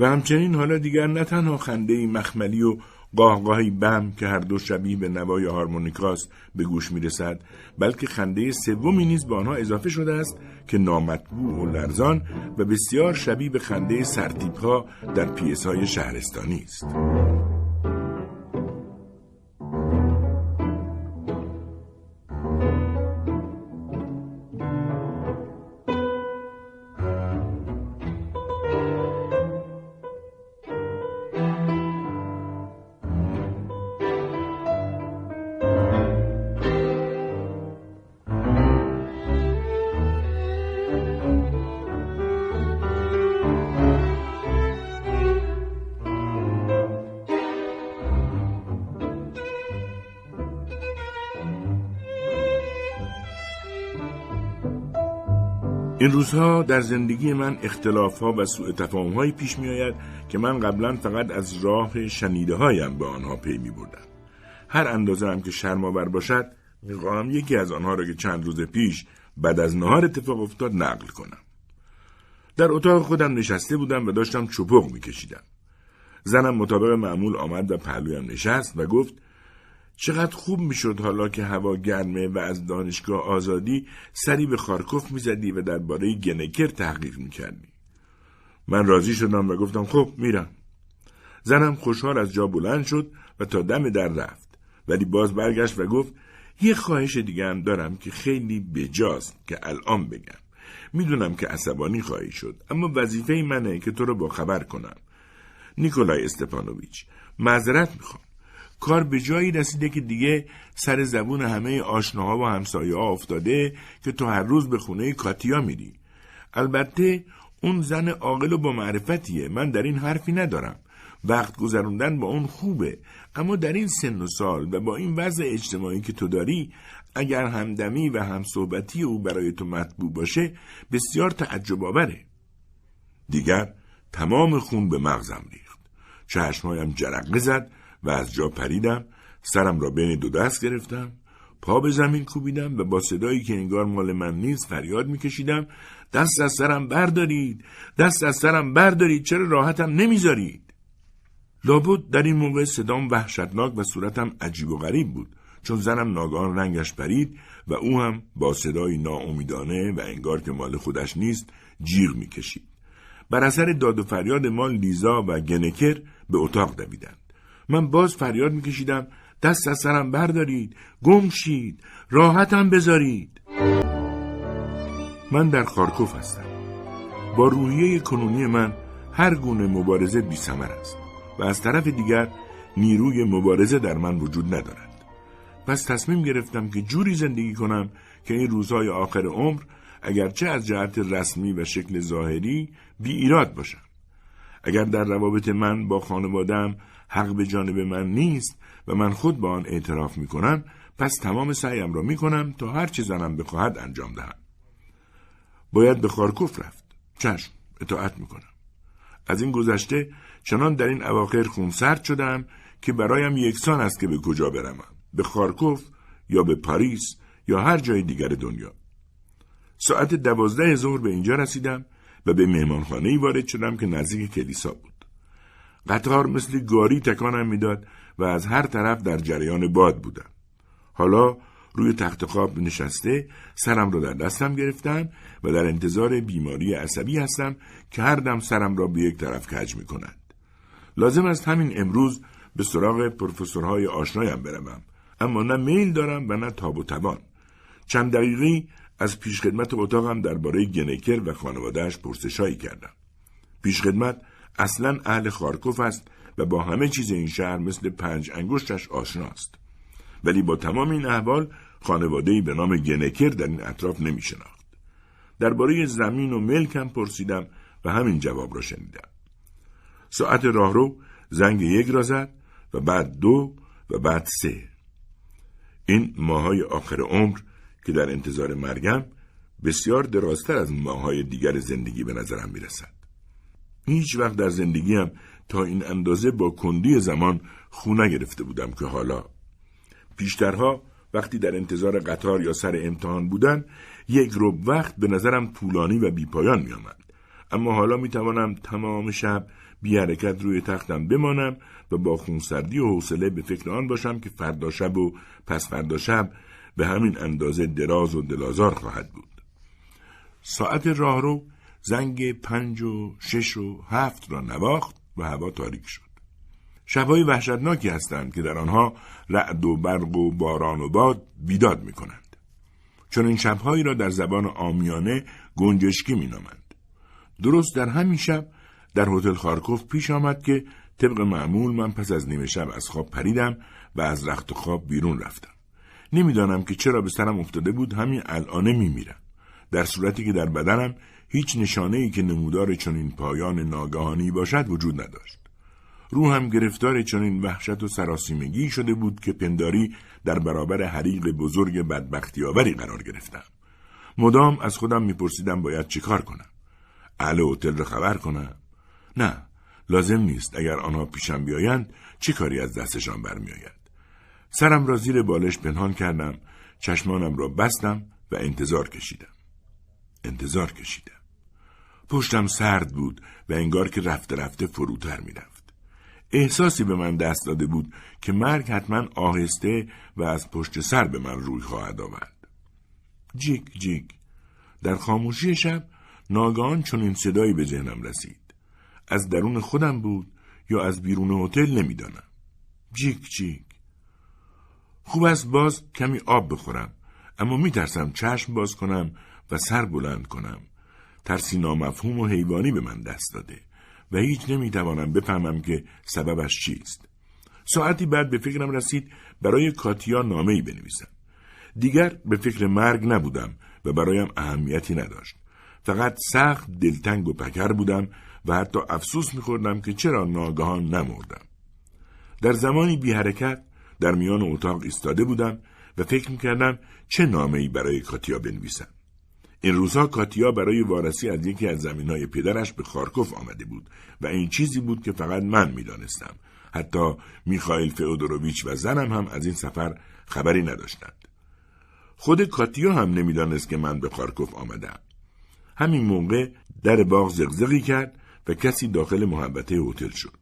و همچنین حالا دیگر نه تنها خنده مخملی و قاهقاهی بم که هر دو شبیه به نوای هارمونیکاست به گوش می رسد بلکه خنده سومی نیز به آنها اضافه شده است که نامطبوع و لرزان و بسیار شبیه به خنده سرتیپ ها در پیس های شهرستانی است. این روزها در زندگی من اختلاف ها و سوء تفاهم هایی پیش می آید که من قبلا فقط از راه شنیده هایم به آنها پی می بردم. هر اندازه هم که شرماور باشد می‌خواهم یکی از آنها را که چند روز پیش بعد از نهار اتفاق افتاد نقل کنم. در اتاق خودم نشسته بودم و داشتم چپق میکشیدم. زنم مطابق معمول آمد و پهلویم نشست و گفت چقدر خوب می‌شد حالا که هوا گرمه و از دانشگاه آزادی سری به خارکوف می‌زدی و درباره گنکر تحقیق می‌کردی. من راضی شدم و گفتم خب میرم. زنم خوشحال از جا بلند شد و تا دم در رفت ولی باز برگشت و گفت یه خواهش دیگه هم دارم که خیلی بجاست که الان بگم. می‌دونم که عصبانی خواهی شد اما وظیفه منه که تو رو با خبر کنم. نیکولای استپانوویچ معذرت می‌خوام. کار به جایی رسیده که دیگه سر زبون همه آشناها و همسایه ها افتاده که تو هر روز به خونه کاتیا میری. البته اون زن عاقل و با معرفتیه من در این حرفی ندارم. وقت گذروندن با اون خوبه اما در این سن و سال و با این وضع اجتماعی که تو داری اگر همدمی و همصحبتی او برای تو مطبوع باشه بسیار تعجب آوره دیگر تمام خون به مغزم ریخت چشمهایم جرقه زد و از جا پریدم سرم را بین دو دست گرفتم پا به زمین کوبیدم و با صدایی که انگار مال من نیست فریاد میکشیدم دست از سرم بردارید دست از سرم بردارید چرا راحتم نمی‌ذارید؟ لابد در این موقع صدام وحشتناک و صورتم عجیب و غریب بود چون زنم ناگهان رنگش پرید و او هم با صدایی ناامیدانه و انگار که مال خودش نیست جیغ می‌کشید. بر اثر داد و فریاد ما لیزا و گنکر به اتاق دویدند. من باز فریاد میکشیدم. دست از سرم بردارید. گم شید. راحتم بذارید. من در خارکوف هستم. با روحیه کنونی من هر گونه مبارزه بی است و از طرف دیگر نیروی مبارزه در من وجود ندارد. پس تصمیم گرفتم که جوری زندگی کنم که این روزهای آخر عمر اگرچه از جهت رسمی و شکل ظاهری بی ایراد باشم اگر در روابط من با خانوادم حق به جانب من نیست و من خود با آن اعتراف می کنم پس تمام سعیم را می کنم تا هر چه زنم بخواهد انجام دهم. باید به خارکوف رفت. چشم اطاعت می کنم. از این گذشته چنان در این اواخر خونسرد شدم که برایم یکسان است که به کجا بروم. به خارکوف یا به پاریس یا هر جای دیگر دنیا. ساعت دوازده ظهر به اینجا رسیدم و به مهمانخانه وارد شدم که نزدیک کلیسا بود. قطار مثل گاری تکانم می‌داد و از هر طرف در جریان باد بودم. حالا روی تخت خواب نشسته سرم را در دستم گرفتم و در انتظار بیماری عصبی هستم که هر دم سرم را به یک طرف کج می کند. لازم است همین امروز به سراغ پروفسورهای آشنایم بروم اما نه میل دارم و نه تاب و توان چند دقیقی از پیشخدمت اتاقم درباره گنکر و خانوادهش پرسشایی کردم پیشخدمت اصلا اهل خارکوف است و با همه چیز این شهر مثل پنج انگشتش آشناست ولی با تمام این احوال خانواده‌ای به نام گنکر در این اطراف نمی شناخت. درباره زمین و ملکم پرسیدم و همین جواب را شنیدم. ساعت راهرو زنگ یک را زد و بعد دو و بعد سه. این ماهای آخر عمر که در انتظار مرگم بسیار درازتر از ماهای دیگر زندگی به نظرم می رسد. هیچ وقت در زندگیم تا این اندازه با کندی زمان خو نگرفته بودم که حالا پیشترها وقتی در انتظار قطار یا سر امتحان بودن یک رب وقت به نظرم طولانی و بیپایان می آمد. اما حالا می توانم تمام شب بی حرکت روی تختم بمانم و با خونسردی و حوصله به فکر آن باشم که فردا شب و پس فردا شب به همین اندازه دراز و دلازار خواهد بود. ساعت راهرو زنگ پنج و شش و هفت را نواخت و هوا تاریک شد. شبهای وحشتناکی هستند که در آنها رعد و برق و باران و باد بیداد می کنند. چون این شبهایی را در زبان آمیانه گنجشکی می نامند. درست در همین شب در هتل خارکوف پیش آمد که طبق معمول من پس از نیمه شب از خواب پریدم و از رخت خواب بیرون رفتم. نمی‌دانم که چرا به سرم افتاده بود همین الانه میمیرم. در صورتی که در بدنم هیچ نشانه ای که نمودار چنین پایان ناگهانی باشد وجود نداشت. روحم گرفتار چنین وحشت و سراسیمگی شده بود که پنداری در برابر حریق بزرگ بدبختی آوری قرار گرفتم. مدام از خودم میپرسیدم باید چیکار کنم. اهل هتل را خبر کنم. نه، لازم نیست اگر آنها پیشم بیایند چه کاری از دستشان برمیآید. سرم را زیر بالش پنهان کردم، چشمانم را بستم و انتظار کشیدم. انتظار کشیدم. پشتم سرد بود و انگار که رفته رفته فروتر می‌رفت. احساسی به من دست داده بود که مرگ حتما آهسته و از پشت سر به من روی خواهد آورد. جیک جیک در خاموشی شب ناگهان چون این صدایی به ذهنم رسید. از درون خودم بود یا از بیرون هتل نمی‌دانم. جیک جیک خوب است باز کمی آب بخورم اما میترسم چشم باز کنم و سر بلند کنم ترسی نامفهوم و حیوانی به من دست داده و هیچ نمی‌توانم بفهمم که سببش چیست. ساعتی بعد به فکرم رسید برای کاتیا نامه ای بنویسم. دیگر به فکر مرگ نبودم و برایم اهمیتی نداشت. فقط سخت دلتنگ و پکر بودم و حتی افسوس میخوردم که چرا ناگهان نمردم. در زمانی بی حرکت در میان اتاق ایستاده بودم و فکر می‌کردم چه نامه ای برای کاتیا بنویسم. این روزها کاتیا برای وارسی از یکی از زمین های پدرش به خارکوف آمده بود و این چیزی بود که فقط من می‌دانستم. حتی میخائیل فئودوروویچ و زنم هم از این سفر خبری نداشتند. خود کاتیا هم نمی‌دانست که من به خارکوف آمدم. همین موقع در باغ زغزغی کرد و کسی داخل محبته هتل شد.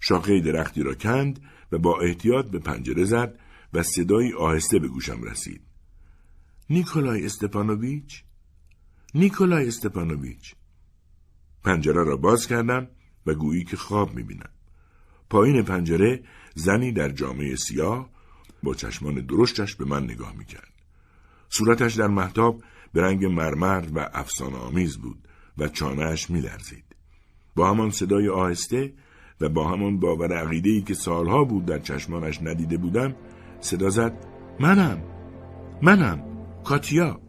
شاخه درختی را کند و با احتیاط به پنجره زد و صدایی آهسته به گوشم رسید. نیکولای استپانوویچ؟ نیکولای استپانوویچ پنجره را باز کردم و گویی که خواب می‌بینم. پایین پنجره زنی در جامعه سیاه با چشمان درشتش به من نگاه می‌کرد. صورتش در محتاب به رنگ مرمر و افسانه آمیز بود و چانهش میلرزید. با همان صدای آهسته و با همان باور عقیده که سالها بود در چشمانش ندیده بودم صدا زد منم منم کاتیا.